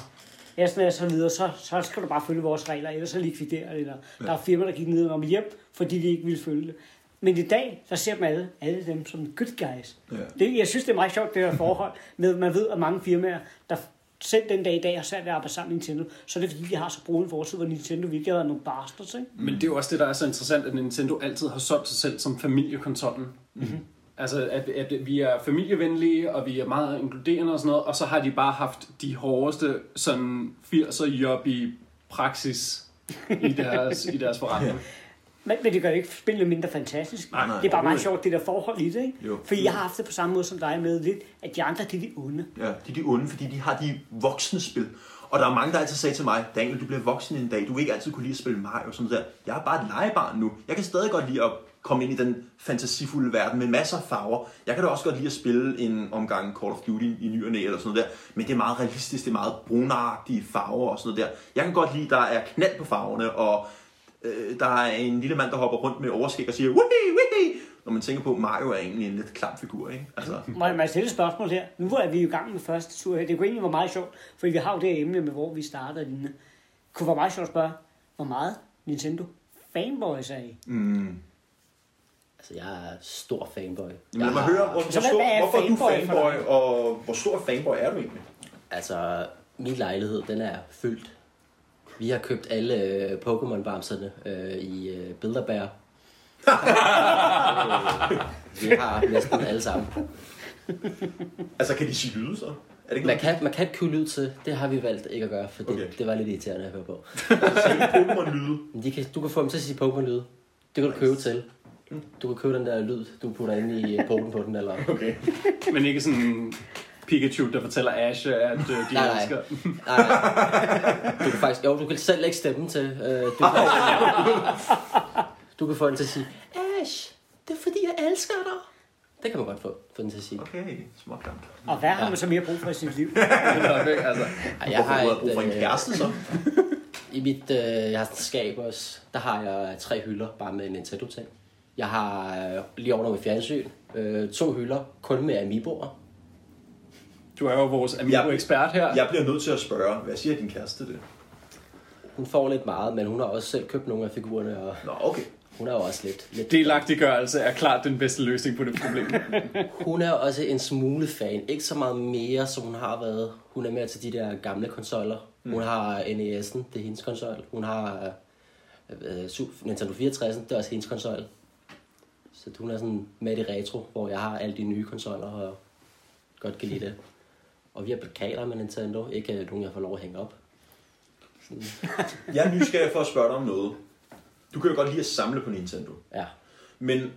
SNAS og så videre, så, så skal du bare følge vores regler, ellers så likviderer det. Eller, ja. Der er firmaer, der gik ned om hjem, fordi de ikke ville følge det. Men i dag, der ser man alle, alle dem som good guys. Ja. Det, jeg synes, det er meget sjovt, det her forhold, med man ved, at mange firmaer, der selv den dag i dag har sat at arbejde sammen med Nintendo, så er det fordi, de har så brugende fortid, hvor Nintendo virkelig har nogle bastards, ikke? Men det er jo også det, der er så interessant, at Nintendo altid har solgt sig selv som familiekonsollen. Mm-hmm. Altså, at, at vi er familievenlige, og vi er meget inkluderende og sådan noget, og så har de bare haft de hårdeste sådan 80'er job i praksis i deres, i deres forretning. Men, men det gør det ikke spillet mindre fantastisk. Nej, nej, det er bare meget sjovt, det der forhold i det, ikke? Jo. Fordi jeg har haft det på samme måde som dig med lidt, at de andre, det er de onde. ja, de er de onde, fordi de har de voksne spil. Og der er mange, der altid sagde til mig, Daniel, du bliver voksen en dag, du vil ikke altid kunne lide at spille Mario og sådan noget der. Jeg er bare et legebarn nu. Jeg kan stadig godt lide at komme ind i den fantasifulde verden med masser af farver. Jeg kan da også godt lide at spille en omgang Call of Duty i ny og næ eller sådan noget der. Men det er meget realistisk, det er meget brunagtige farver og sådan noget der. Jeg kan godt lide, der er knald på farverne, og øh, der er en lille mand, der hopper rundt med overskæg og siger, Wihee, wihee! Når man tænker på, at Mario er egentlig en lidt klam figur, ikke? Altså, Må jeg, stille et spørgsmål her? Nu er vi i gang med første tur her. Det kunne egentlig være meget sjovt, fordi vi har jo det her emne med, hvor vi starter lignende. Det kunne være meget sjovt at spørge, hvor meget Nintendo fanboys er I? Altså, jeg er stor fanboy. Lad Jeg mig har- høre, hvor, hvor Så hvad- stor, er hvorfor er du fanboy og hvor stor fanboy er du egentlig? Altså, min lejlighed, den er fyldt. Vi har købt alle øh, Pokémon-bamserne øh, i øh, Bilderbær. øh, vi har næsten alle sammen. Altså, kan de sige lyde så? Er det ikke Man kan, man kan ikke købe lyd til, det har vi valgt ikke at gøre, for det, Okay. det var lidt irriterende at høre på. Pokémon-lyde? Men du kan få dem til at sige Pokémon-lyd. Det kan du købe til. Du kan købe den der lyd, du putter ind i øh, Pokémon på den, eller... Okay. Men ikke sådan Pikachu, der fortæller Ash, at øh, de Nej, elsker. Nej, nej. Du kan faktisk... Jo, du kan selv lægge stemmen til. Øh, du, kan, du kan få den til at sige, Ash, det er fordi, jeg elsker dig. Det kan man godt få, få den til at sige. Okay, småklamt. Og hvad har man så mere brug for i sit liv? altså, Ej, Hvorfor har brug for en kæreste så? I mit øh, jeg har skab også, der har jeg tre hylder bare med Nintendo-ting. Jeg har øh, lige over med fjernsyn, øh, to hylder kun med Amiiboer. du er jo vores Amiibo-ekspert her. Jeg bliver nødt til at spørge, hvad siger din kæreste det? Hun får lidt meget, men hun har også selv købt nogle af figurerne, og Nå, okay. hun er jo også lidt... lidt Delagtiggørelse er klart den bedste løsning på det problem. Hun er også en smule fan. Ikke så meget mere, som hun har været. Hun er mere til de der gamle konsoller. Hun har NES'en, det er hendes konsol. Hun har øh, Nintendo 64'en, det er også hendes konsol. Så hun er sådan med i retro, hvor jeg har alle de nye konsoller og godt kan lide det. Og vi har plakater med Nintendo, ikke øh, nogen jeg får lov at hænge op. Jeg er nysgerrig for at spørge dig om noget. Du kan jo godt lide at samle på Nintendo. Ja. Men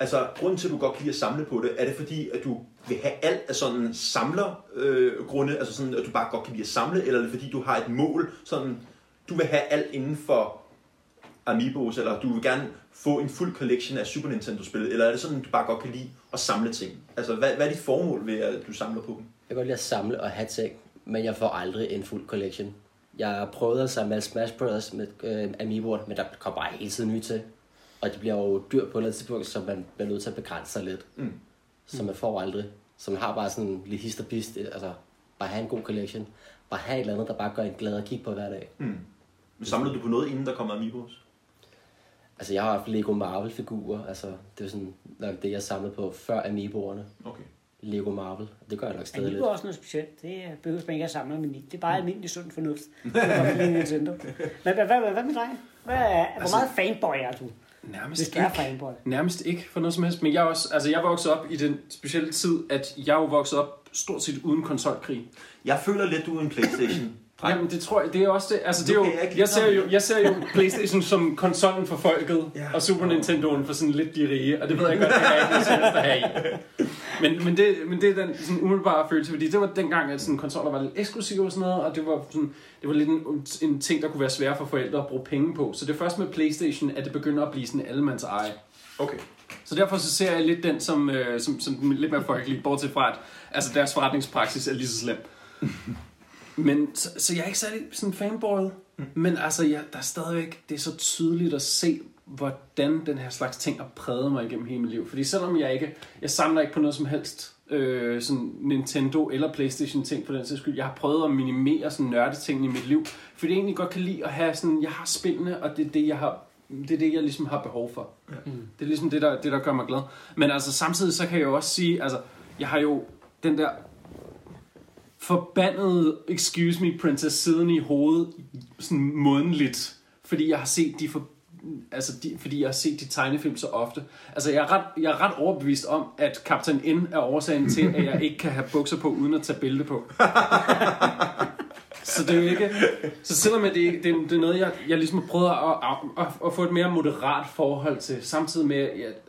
altså, grunden til, at du godt kan lide at samle på det, er det fordi, at du vil have alt af sådan samler øh, grunde, altså sådan, at du bare godt kan lide at samle, eller er det fordi, du har et mål, sådan, du vil have alt inden for Amiibos, eller du vil gerne få en fuld collection af Super Nintendo-spil, eller er det sådan, at du bare godt kan lide at samle ting? Altså, hvad, hvad er dit formål ved, at du samler på dem? Jeg kan godt lide at samle og have ting, men jeg får aldrig en fuld collection. Jeg prøvede at samle Smash Bros. med øh, Amiiboer, men der kommer bare hele tiden nye til. Og det bliver jo dyrt på et eller andet tidspunkt, så man bliver nødt til at begrænse sig lidt. Mm. Så man får aldrig. Så man har bare sådan lidt hist og pist, altså bare have en god collection. Bare have et eller andet, der bare gør en glad at kigge på hver dag. Mm. Samlede du på noget, inden der kom Amiibos? Altså jeg har haft Lego Marvel-figurer, altså det er sådan nok det, jeg samlede på før Amiiboerne. Okay. Lego Marvel. Det gør jeg nok stadig lidt. er også noget specielt. Det er- behøver man ikke at samle med Det er bare almindelig sund fornuft. Nintendo. Men hvad, hvad, hvad, hvad med dig? Hvad er, hvor Altså- meget fanboy er du, Nærmest hvis du er ikke. fanboy? Nærmest ikke for noget som helst. Men jeg er også, altså jeg voksede op i den specielle tid, at jeg er jo vokset op stort set uden konsolkrig. Jeg føler lidt, du er en Playstation. Dreng. Jamen det tror jeg, det er også det. Altså det er jo, jeg ser jo, jeg ser jo Playstation som konsollen for folket, Ja. og Super Nintendoen for sådan lidt de rige, og det ved jeg godt, det er ikke det at have i. Men, men, det, men det er den sådan umiddelbare følelse, fordi det var dengang, at sådan, konsoller var lidt eksklusive og sådan noget, og det var, sådan, det var lidt en, en ting, der kunne være svære for forældre at bruge penge på. Så det er først med Playstation, at det begynder at blive sådan allemands eje. Okay. Så derfor så ser jeg lidt den som, øh, som, som den lidt mere folkelig, bortset fra, at altså, deres forretningspraksis er lige så slem. Men, så, så jeg er ikke særlig sådan fanboy. Men altså, ja, der er stadigvæk, det er så tydeligt at se, hvordan den her slags ting har præget mig igennem hele mit liv. Fordi selvom jeg ikke, jeg samler ikke på noget som helst, øh, sådan Nintendo eller Playstation ting for den sags skyld. Jeg har prøvet at minimere sådan nørde ting i mit liv. Fordi jeg egentlig godt kan lide at have sådan, jeg har spillene, og det er det, jeg har det er det, jeg ligesom har behov for. Ja. Det er ligesom det der, det, der gør mig glad. Men altså samtidig så kan jeg jo også sige, altså, jeg har jo den der forbandede Excuse Me Princess siden i hovedet sådan månedligt, fordi jeg har set de for, altså de, fordi jeg har set de tegnefilm så ofte. Altså jeg er, ret, jeg er ret overbevist om, at Captain N er årsagen til, at jeg ikke kan have bukser på, uden at tage bælte på. Så det er jo ikke... Så selvom det, det, det er noget, jeg, jeg ligesom har prøvet at, at, at, at få et mere moderat forhold til, samtidig med, at,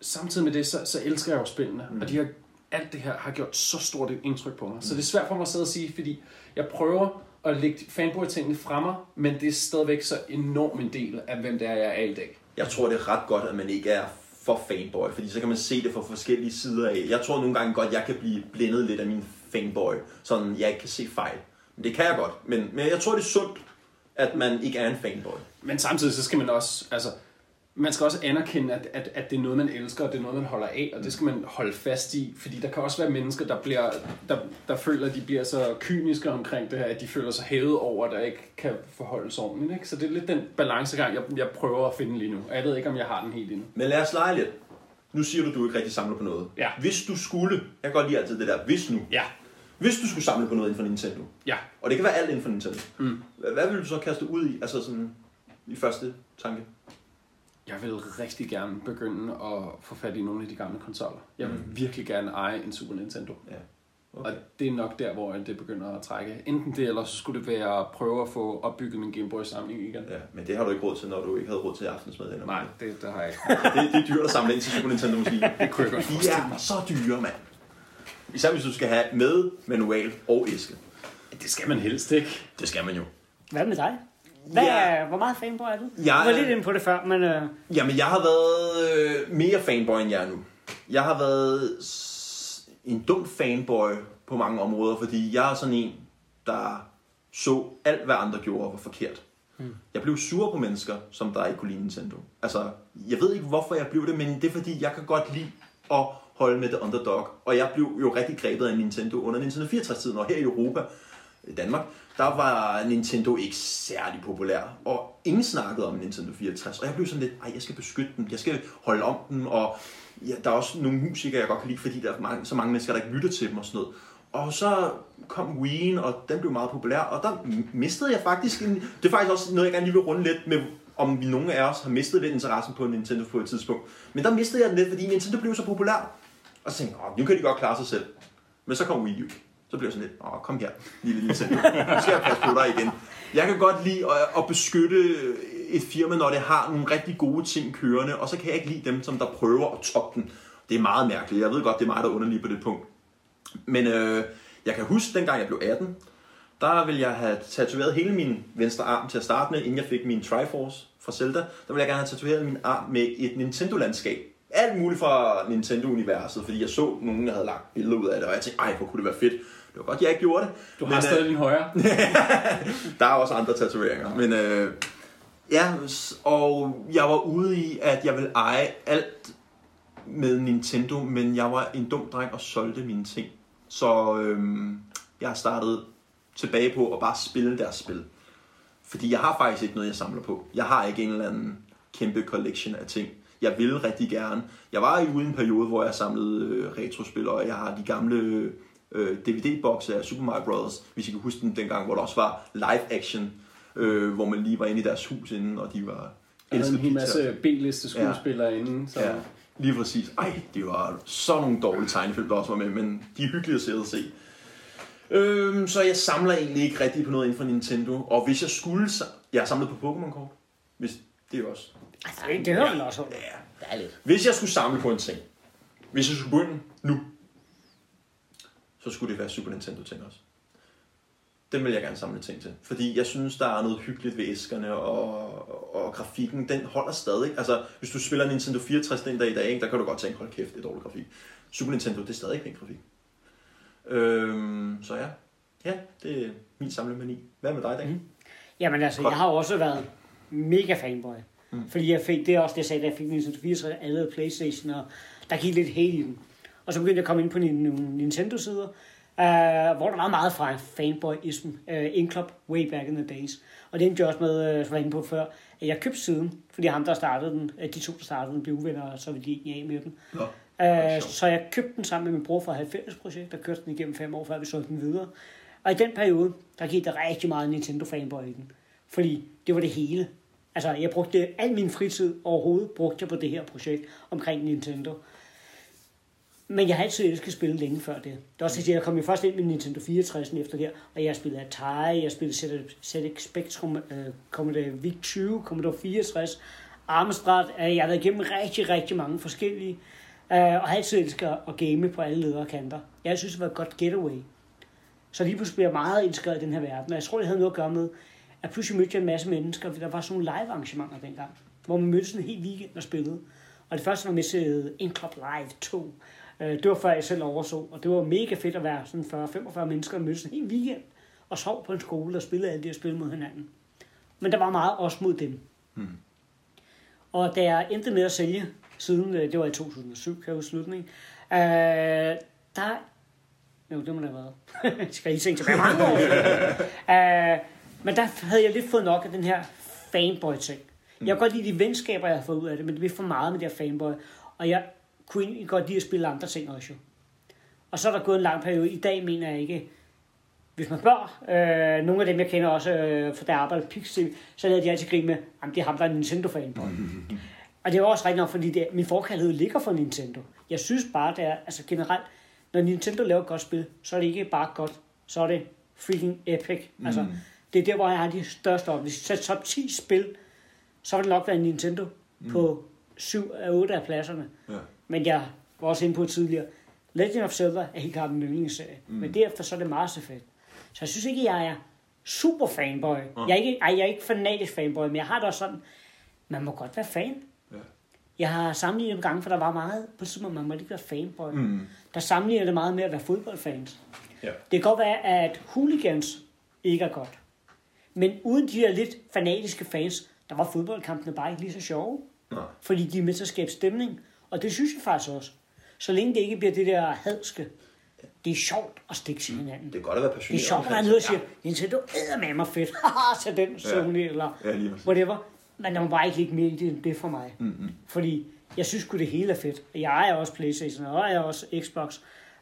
samtidig med det, så, så elsker jeg jo spillene. Mm. Og de har, alt det her har gjort så stort et indtryk på mig. Mm. Så det er svært for mig at sidde og sige, fordi jeg prøver at lægge fanboy-tingene fra mig, men det er stadigvæk så enorm en del af, hvem det er, jeg er i dag. Jeg tror, det er ret godt, at man ikke er for fanboy, fordi så kan man se det fra forskellige sider af. Jeg tror nogle gange godt, jeg kan blive blændet lidt af min fanboy, sådan jeg ikke kan se fejl. Men det kan jeg godt, men, men jeg tror, det er sundt, at man ikke er en fanboy. Men samtidig så skal man også, altså, man skal også anerkende, at, at, at det er noget, man elsker, og det er noget, man holder af, og det skal man holde fast i, fordi der kan også være mennesker, der, bliver, der, der føler, at de bliver så kyniske omkring det her, at de føler sig hævet over, at der ikke kan forholdes ordentligt. Ikke? Så det er lidt den balancegang, jeg, jeg prøver at finde lige nu, og jeg ved ikke, om jeg har den helt endnu. Men lad os lege lidt. Nu siger du, at du ikke rigtig samler på noget. Ja. Hvis du skulle, jeg kan godt lide altid det der, hvis nu, Ja, hvis du skulle samle på noget inden for Nintendo, ja. og det kan være alt inden for Nintendo, Mm. hvad, hvad vil du så kaste ud i, altså sådan i første tanke? Jeg vil rigtig gerne begynde at få fat i nogle af de gamle konsoller. Jeg vil virkelig gerne eje en Super Nintendo. Ja. Okay. Og det er nok der, hvor det begynder at trække. Enten det, eller så skulle det være at prøve at få opbygget min Game Boy-samling igen. Ja, men det har du ikke råd til, når du ikke havde råd til aftensmad. Eller Nej, det, det har jeg ikke. det, det er dyrt at samle ind til Super Nintendo måske. Det kunne jeg godt De er så dyre, mand. Især hvis du skal have med manual og æske. Det skal man helst ikke. Det skal man jo. Hvad med dig? Hvad, Ja. hvor meget fanboy er du? Jeg du var lidt inde på det før, men øh, Jamen, jeg har været øh, mere fanboy end jeg er nu. Jeg har været en dum fanboy på mange områder, fordi jeg er sådan en, der så alt, hvad andre gjorde, var forkert. Hmm. Jeg blev sur på mennesker, som der ikke kunne lide Nintendo. Altså, jeg ved ikke, hvorfor jeg blev det, men det er fordi, jeg kan godt lide at holde med the underdog. Og jeg blev jo rigtig grebet af Nintendo under Nintendo 64-tiden, og her i Europa, i Danmark, der var Nintendo ikke særlig populær, og ingen snakkede om Nintendo 64, og jeg blev sådan lidt, ej, jeg skal beskytte dem, jeg skal holde om dem, og ja, der er også nogle musikere, jeg godt kan lide, fordi der er mange, så mange mennesker, der ikke lytter til dem og sådan noget. Og så kom Wien, og den blev meget populær, og der mistede jeg faktisk en... Det er faktisk også noget, jeg gerne lige vil runde lidt med, om vi nogen af os har mistet lidt interessen på Nintendo på et tidspunkt. Men der mistede jeg den lidt, fordi Nintendo blev så populær. Og så tænkte jeg, "Åh, nu kan de godt klare sig selv. Men så kom Wii U. Så bliver jeg sådan lidt, åh, kom her, lille Nintendo. Nu skal jeg passe på dig igen. Jeg kan godt lide at, at beskytte et firma, når det har nogle rigtig gode ting kørende, og så kan jeg ikke lide dem, som der prøver at toppe den. Det er meget mærkeligt. Jeg ved godt, det er mig, der er underlig på det punkt. Men øh, jeg kan huske, dengang jeg blev 18, der ville jeg have tatoveret hele min venstre arm til at starte med, inden jeg fik min Triforce fra Zelda. Der ville jeg gerne have tatoveret min arm med et Nintendo-landskab. Alt muligt fra Nintendo-universet, fordi jeg så nogen, der havde lagt billeder ud af det, og jeg tænkte, ej, hvor kunne det være fedt. Det var godt, jeg ikke gjorde det. Du har Men, øh, stadig din højre. der er også andre tatoveringer. Men øh, ja, og jeg var ude i, at jeg ville eje alt med Nintendo, men jeg var en dum dreng og solgte mine ting. Så øh, jeg har startet tilbage på at bare spille deres spil. Fordi jeg har faktisk ikke noget, jeg samler på. Jeg har ikke en eller anden kæmpe collection af ting. Jeg ville rigtig gerne. Jeg var i ude en periode, hvor jeg samlede øh, retrospil, og jeg har de gamle øh, DVD-bokse af Super Mario Bros. Hvis I kan huske dem dengang, hvor der også var live action øh, hvor man lige var inde i deres hus inden, og de var Der er en hel masse B-liste skuespillere ja. inde. Så. Ja, lige præcis. Ej, det var så nogle dårlige tegnefilm, der også var med, men de er hyggelige at se og se. Øhm, så jeg samler egentlig ikke rigtig på noget inden for Nintendo. Og hvis jeg skulle... sa- Jeg har samlet på Pokémon-kort. Hvis, det er jo også... Det, det hører man også. Ja. Er lidt. Hvis jeg skulle samle på en ting, hvis jeg skulle begynde nu, så skulle det være Super Nintendo-ting også. Den vil jeg gerne samle ting til. Fordi jeg synes, der er noget hyggeligt ved æskerne, og, og grafikken, den holder stadig. Altså, hvis du spiller Nintendo 64 den dag i dag, der kan du godt tænke, hold kæft, det er dårlig grafik. Super Nintendo, det er stadig pæn grafik. Øhm, så ja. Ja, det er min samlemani. Hvad med dig, Dan? Mm. Jamen altså, Godt. jeg har også været mega fanboy. Mm. Fordi jeg fik, det er også det, jeg sagde, da jeg fik Nintendo 64, alle Playstation, og der gik lidt hate i den. Og så begyndte jeg at komme ind på nogle Nintendo-sider, uh, hvor der var meget fra fanboyism, uh, Inclub, way back in the days. Og det endte jo også med, uh, som jeg var inde på før, at jeg købte siden, fordi ham, der startede den, uh, de to, der startede den, blev uvenner, og så ville de ikke af med den. Nå. Uh, så jeg købte den sammen med min bror fra 90 projekt, der kørte den igennem fem år, før vi solgte den videre. Og i den periode, der gik der rigtig meget Nintendo-fanboy i den. Fordi det var det hele. Altså, jeg brugte al min fritid overhovedet, brugte jeg på det her projekt omkring Nintendo. Men jeg har altid elsket at spille længe før det. Det er også at jeg kom jo først ind med Nintendo 64 efter der, og jeg spillede Atari, jeg spillede ZX Spectrum, uh, Commodore VIC-20, Commodore 64, Amstrad. Uh, jeg har været igennem rigtig, rigtig mange forskellige, uh, og har altid elsket at game på alle ledere kanter. Jeg synes, det var et godt getaway. Så lige pludselig blev jeg meget indskrevet i den her verden, og jeg tror, det havde noget at gøre med, at pludselig mødte jeg en masse mennesker, for der var sådan nogle live arrangementer dengang, hvor man mødtes en hel weekend og spillede. Og det første var med til Inclub Live 2. Øh, Det var før jeg selv overså, og det var mega fedt at være sådan 40-45 mennesker og mødtes en hel weekend og sov på en skole og spillede alle de her spil mod hinanden. Men der var meget også mod dem. Mm. Og da jeg endte med at sælge, siden øh, det var i 2007, kan jeg huske slutningen, øh, der... Jo, det må det have været. Skal I tænke tilbage mange år? øh, men der havde jeg lidt fået nok af den her fanboy-ting. Jeg kan godt lide de venskaber, jeg har fået ud af det, men det bliver for meget med det her fanboy. Og jeg kunne egentlig godt lide at spille andre ting også jo. Og så er der gået en lang periode. I dag mener jeg ikke, hvis man spørger, øh, nogle af dem jeg kender også, øh, for der arbejder på Pixel, så lavede de altid grin med, at det er ham, der er en Nintendo-fan. og det er også rigtigt nok, fordi det, min forkærlighed ligger for Nintendo. Jeg synes bare, det er, altså generelt, når Nintendo laver et godt spil, så er det ikke bare godt, så er det freaking epic. Mm. Altså, det er der, hvor jeg har de største op. Hvis jeg top 10 spil, så vil det nok være Nintendo mm. på 7 af 8 af pladserne. Ja. Men jeg var også inde på tidligere, Legend of Zelda er helt klart en yndlingsserie. Mm. Men derefter så er det Mass Effect. Så jeg synes ikke, jeg er super fanboy. Jeg, er ikke, ej, jeg er ikke fanatisk fanboy, men jeg har det også sådan, man må godt være fan. Ja. Jeg har sammenlignet nogle gange, for der var meget, på tidspunkt, man må ikke være fanboy. Mm. Der sammenligner det meget med at være fodboldfans. Ja. Det kan godt være, at hooligans ikke er godt. Men uden de her lidt fanatiske fans, der var fodboldkampene bare ikke lige så sjove. Nej. Fordi de er med til at skabe stemning. Og det synes jeg faktisk også. Så længe det ikke bliver det der hadske. Det er sjovt at stikke til hinanden. Det er godt at være Det er passioneret. sjovt, at der er omkring noget og ting. siger, Nintendo æder med mig fedt. Haha, så den Sony eller Ja, lige præcis. whatever. Men der må bare ikke ligge mere i det, end det for mig. Mm-hmm. Fordi jeg synes sgu det hele er fedt. Jeg er også Playstation, og jeg er også Xbox.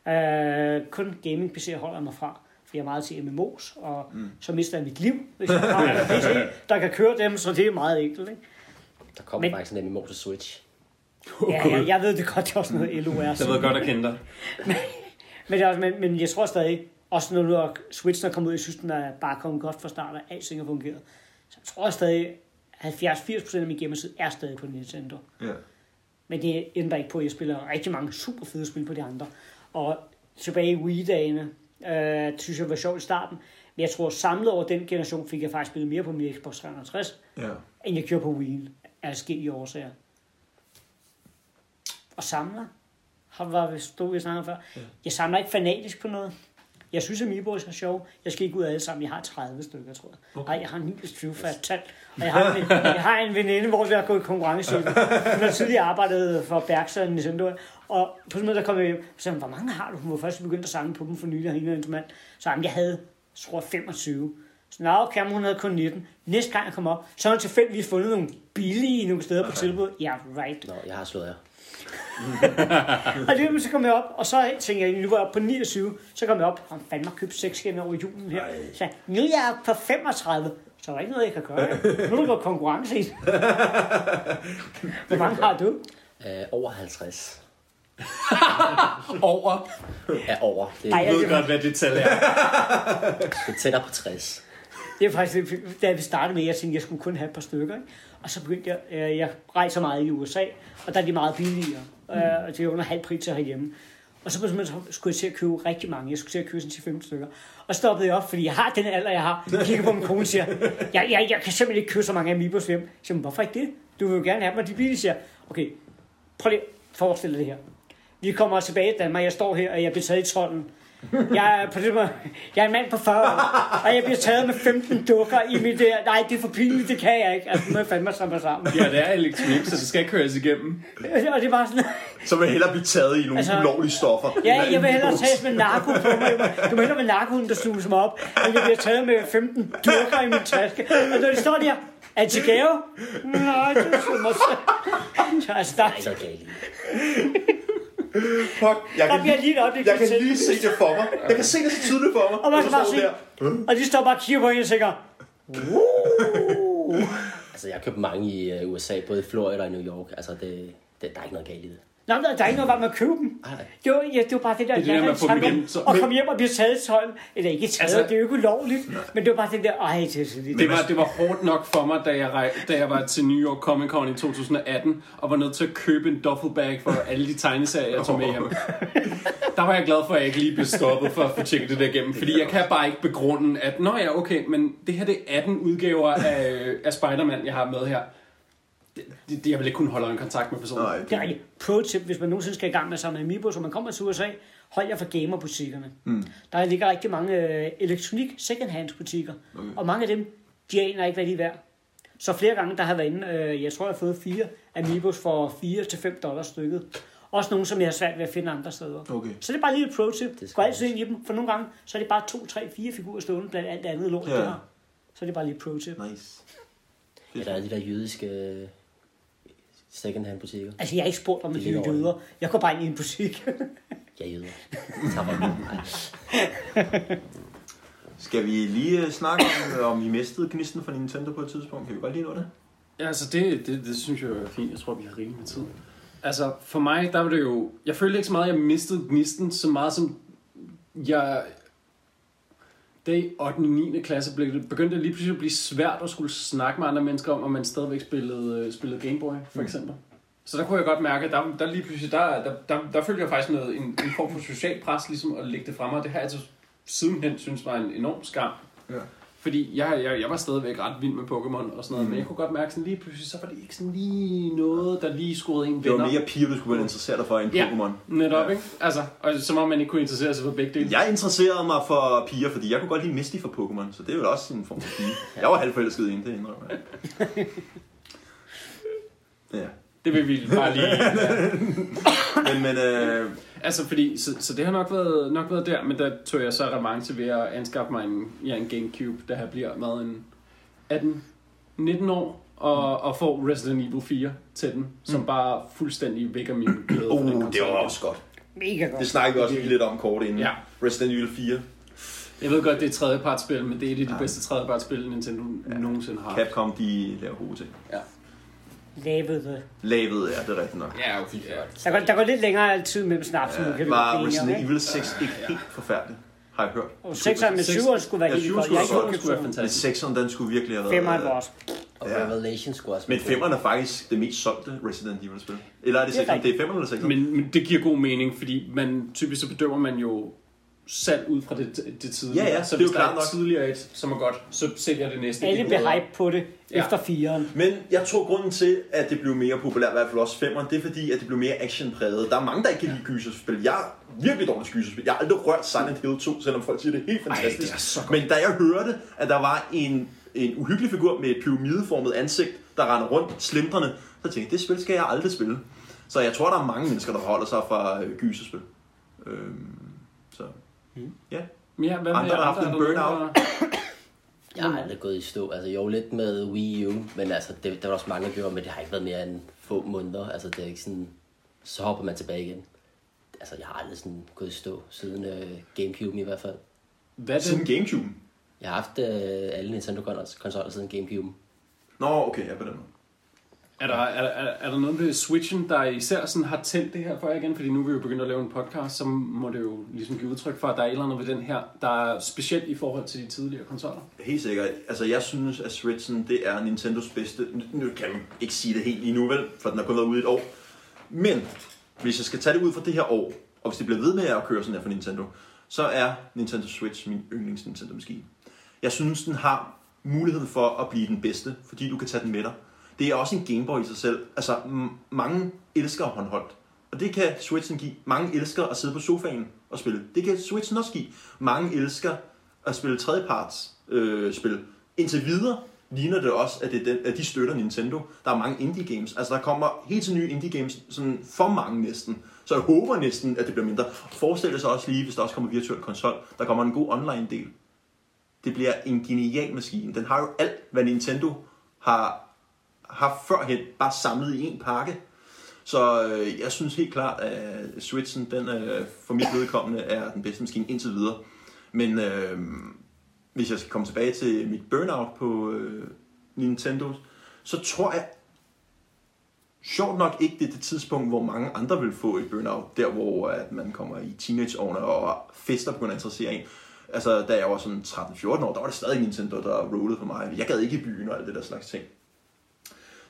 Uh, kun gaming PC holder mig fra. For jeg er meget til MMO's, og mm. så mister jeg mit liv, hvis jeg har en PC, der kan køre dem, så det er meget enkelt. Ikke? Der kommer Men- faktisk en MMO til Switch. Ja, jeg, jeg ved det godt, det er også noget LOR. Jeg ved godt at kende dig. Men, det er, også- men, men jeg tror stadig, også når nu er Switchen er kommet ud, jeg synes, den er bare kommet godt fra start, og alting har fungeret. Så jeg tror stadig, 70-80% af min gamertid er stadig på Nintendo. Ja. Men det ændrer ikke på, at jeg spiller rigtig mange super fede spil på de andre. Og tilbage i Wii-dagene, øh, synes jeg var sjovt i starten. Men jeg tror, samlet over den generation fik jeg faktisk spillet mere på min Xbox 360, Ja. end jeg gjorde på Wii af forskellige årsager. Og samler, har var vi stod vi snakker før. Jeg samler ikke fanatisk på noget. Jeg synes, at Amiibos er sjov. Jeg skal ikke ud af alle sammen. Jeg har 30 stykker, tror jeg. Okay. Ej, jeg har 29 fast tal. Og jeg har, en, jeg har en veninde, hvor vi har gået i konkurrence. Hun har tidligere arbejdet for Berksa og Nintendo. Og på sådan måde, der kom jeg hjem. Så sagde hvor mange har du? Hun var først begyndt at samle på dem for nylig, og hende og mand. Så jamen, jeg havde, tror jeg, 25. Så nå, okay, men hun havde kun 19. Næste gang jeg kom op, så har hun tilfældigvis fundet nogle billige nogle steder på tilbud. Ja, yeah, right. Nå, jeg har slået jer. Og det, så kom jeg op, og så tænkte jeg, nu var jeg oppe på 29, så kom jeg op, og fandme har købt seks igen over julen her. Ej. Så nu er jeg oppe på 35, Så er der ikke noget, jeg kan gøre. Nu er der konkurrence i det. Hvor mange har du? Øh, over 50. Over. Ja, over. Det, Ej, Jeg jeg- ved godt, hvad det tal er. det er tættere på 60. Det er faktisk, da vi startede med, jeg tænkte, jeg skulle kun have et par stykker. Ikke? Og så begyndte jeg, øh, jeg rejser meget i USA, og der er de meget billigere. Mm. Øh, og det er under halv pris herhjemme. Og så, skulle jeg til at købe rigtig mange. Jeg skulle til at købe sådan til 15 stykker. Og stoppede jeg op, fordi jeg har den alder, jeg har. Jeg kigger på min kone og siger, jeg, jeg, jeg kan simpelthen ikke købe så mange Amiibos hjem. Jeg siger, "Men hvorfor ikke det? Du vil jo gerne have dem, og de billige siger, okay, prøv lige at forestille dig det her. Vi kommer tilbage til Danmark, jeg står her, og jeg bliver taget i tolden. Jeg er, på det, måde- jeg er en mand på 40 år, og jeg bliver taget med 15 dukker i mit der. Nej, det er for pinligt, det kan jeg ikke. Altså, nu må jeg fandme samle sammen. Ja, det er elektronik, så det skal køres igennem. Og det var sådan, Så vil jeg hellere blive taget i nogle Altså- ulovlige stoffer. ja, jeg vil hellere tages med narko på mig. Du må hellere med narkoen, der sluges mig op, end jeg bliver taget med 15 dukker i min taske. Og når de står der, er det til gave? Nej, det er mig. Så altså, der, er galt i det. Fuck, jeg kan, lige, lige øjeblik jeg kan lige se det for mig. Jeg kan se det så tydeligt for mig. Og man så kan bare står se, der. og de står bare og kigger på en og tænker, Altså, jeg har købt mange i øh, USA, både i Florida og i New York. Altså, det, det, der er ikke noget galt i det. Nå, men der er ikke noget med at købe dem. Nej, nej. Det var, ja, det var bare det der, Det er det der tanke om hjem, så- at komme hjem og blive taget tøjen. Eller ikke taget, Altså- det er jo ikke ulovligt. Men det var bare den der, ej, det er så lidt. Det var, det var hårdt nok for mig, da jeg, rej, da jeg var til New York Comic Con i 2018, og var nødt til at købe en duffelbag for alle de tegneserier, jeg tog med hjem. Der var jeg glad for, at jeg ikke lige blev stoppet for at få tjekket det der igennem, fordi jeg kan bare ikke begrunde, at nå ja, okay, men det her det er 18 udgaver af, af Spider-Man, jeg har med her. Det, det, jeg vil ikke kunne holde en kontakt med personen. Nej, Det er rigtigt. Pro tip, hvis man nogensinde skal i gang med at samle Amiibo, så man kommer til USA, hold jer for gamerbutikkerne. Mm. Der ligger rigtig mange øh, elektronik second butikker, okay. og mange af dem, de aner ikke, hvad de er værd. Så flere gange, der har været inde, øh, jeg tror, jeg har fået fire Amiibos for 4-5 dollars stykket. Også nogle, som jeg har svært ved at finde andre steder. Okay. Så det er bare lige et pro tip. Gå altid ind i dem, for nogle gange, så er det bare 2, 3, 4 figurer stående blandt alt andet lort, Ja. ja. har. Så er det bare lige et pro tip. Nice. Ja, der er de der jødiske øh, second-hand butikker. Altså, jeg har ikke spurgt om Det er er jøder. Jeg går bare ind i en butik. Ja, jøder. Tager mig. Nej. Skal vi lige øh, snakke om, øh, om I mistede gnisten fra Nintendo på et tidspunkt? Kan vi godt lige nå det? Ja, altså det, det, det synes jeg er fint. Jeg tror, vi har rigeligt med tid. Altså, for mig, der var det jo... Jeg følte ikke så meget, at jeg mistede gnisten, så meget som jeg... Det i 8. og 9. klasse blev, det- begyndte det lige pludselig at blive svært at skulle snakke med andre mennesker om, om man stadigvæk spillede, øh, spillede Gameboy, for eksempel. Så der kunne jeg godt mærke, at der, der lige pludselig, der, der, der, der følte jeg faktisk noget, en, en form for social pres, ligesom at lægge det frem, og det har jeg altså sidenhen synes var en enorm skam. Ja. Fordi jeg, jeg, jeg var stadigvæk ret vild med Pokémon og sådan noget, mm. men jeg kunne godt mærke sådan lige pludselig, så var det ikke sådan lige noget, der lige skruede en Det var mere piger, du skulle være interesseret dig for end Ja. Pokémon. Netop, ikke? Altså, og som om man ikke kunne interessere sig for begge dele. Jeg interesserede mig for piger, fordi jeg kunne godt lide Misty fra Pokémon, så det er jo også en form for pige. Jeg var halvforelsket i hende, det indrømmer jeg. Ja. Det vil vi bare lige... Men, men øh, altså, fordi, så, så det har nok været, nok været der, men der tog jeg så revanche ved at anskaffe mig en, ja, en Gamecube, der her bliver med en 18-19 år, og, og få Resident Evil 4 til den, som Mm. bare fuldstændig vækker min glæde den uh, det var også godt. Mega godt. Det snakkede vi også lige lidt om kort inden. Ja. Resident Evil 4. Jeg ved godt, det er tredjepartsspil, men det er et af de Ja. bedste tredjepartsspil, Nintendo ja. nogensinde har. Capcom, de laver gode ting. Ja. Lavet det. Lavet er det rigtigt nok. Ja, okay. Ja. Der går, der går lidt længere tid mellem snapsen, kan Ja, vi var Resident? Evil 6 ikke helt forfærdeligt, har jeg hørt. Og 6'eren med 7'eren skulle være Ja, helt godt. godt. ikke skulle være købt Men fantastisk. 6'eren, den skulle virkelig have været... 5'eren var også. Og Ja. Revelation skulle også Men være god. 5'eren er faktisk det mest solgte Resident Evil-spil. Eller er det Det er 6'eren? Det er 5'eren eller 6'eren? Men, men det giver god mening, fordi man typisk så bedømmer man jo salg ud fra det, det tidligere. Ja, ja, så det er jo klart nok. tidligere et, som er godt, så sælger det næste. Alle Det blev hype på det Ja. efter 4'eren. Men jeg tror, grunden til, at det blev mere populært, i hvert fald også 5'eren, det er fordi, at det blev mere actionpræget. Der er mange, der ikke kan lide gyserspil. Jeg er virkelig dårlig til gyserspil. Jeg har aldrig rørt Silent Hill 2, selvom folk siger, det er helt fantastisk. det er så godt. Men da jeg hørte, at der var en, en uhyggelig figur med et pyramideformet ansigt, der render rundt slindrende, så tænkte jeg, det spil skal jeg aldrig spille. Så jeg tror, der er mange mennesker, der holder sig fra øh, gyserspil. Øhm, så ja. Ja, hvad med Andre, der har haft en burnout. Jeg har aldrig gået i stå. Altså, jo lidt med Wii U, men altså, det, der var også mange, der gjorde, men det har ikke været mere end få måneder. Altså, det er ikke sådan, så hopper man tilbage igen. Altså, jeg har aldrig sådan gået i stå, siden øh, Gamecube i hvert fald. Hvad er Siden? Gamecube. Jeg har haft øh, alle Nintendo-konsoller siden Gamecube. Nå, okay, ja, på den måde. Er der, er, er, er der noget ved Switchen, der især sådan har tændt det her for jer igen? Fordi nu er vi jo begyndt at lave en podcast, så må det jo ligesom give udtryk for, at der er et eller andet ved den her, der er specielt i forhold til de tidligere konsoller. Helt sikkert. Altså, jeg synes, at Switchen, det er Nintendos bedste... Nu kan man ikke sige det helt lige nu, vel? For den har kun været ude i et år. Men, hvis jeg skal tage det ud fra det her år, og hvis det bliver ved med at køre sådan her for Nintendo, så er Nintendo Switch min yndlings Nintendo-maskine. Jeg synes, den har muligheden for at blive den bedste, fordi du kan tage den med dig. Det er også en Gameboy i sig selv. Altså, m- mange elsker håndholdt. Og det kan Switchen give. Mange elsker at sidde på sofaen og spille. Det kan Switchen også give. Mange elsker at spille tredjeparts øh, spil. Indtil videre ligner det også, at, det er den, at de støtter Nintendo. Der er mange indie games. Altså, der kommer helt til nye indie games, sådan for mange næsten. Så jeg håber næsten, at det bliver mindre. Forestil dig så også lige, hvis der også kommer virtuel konsol, der kommer en god online del. Det bliver en genial maskine. Den har jo alt, hvad Nintendo har haft førhen, bare samlet i en pakke. Så øh, jeg synes helt klart, at Switchen, den øh, for mit vedkommende, er den bedste maskine indtil videre. Men øh, hvis jeg skal komme tilbage til mit burnout på øh, Nintendo, så tror jeg sjovt nok ikke, det er det tidspunkt, hvor mange andre vil få et burnout. Der, hvor at man kommer i teenageårene, og fester begynder at interessere en. Altså, da jeg var sådan 13-14 år, der var det stadig Nintendo, der rollede for mig. Jeg gad ikke i byen og alt det der slags ting.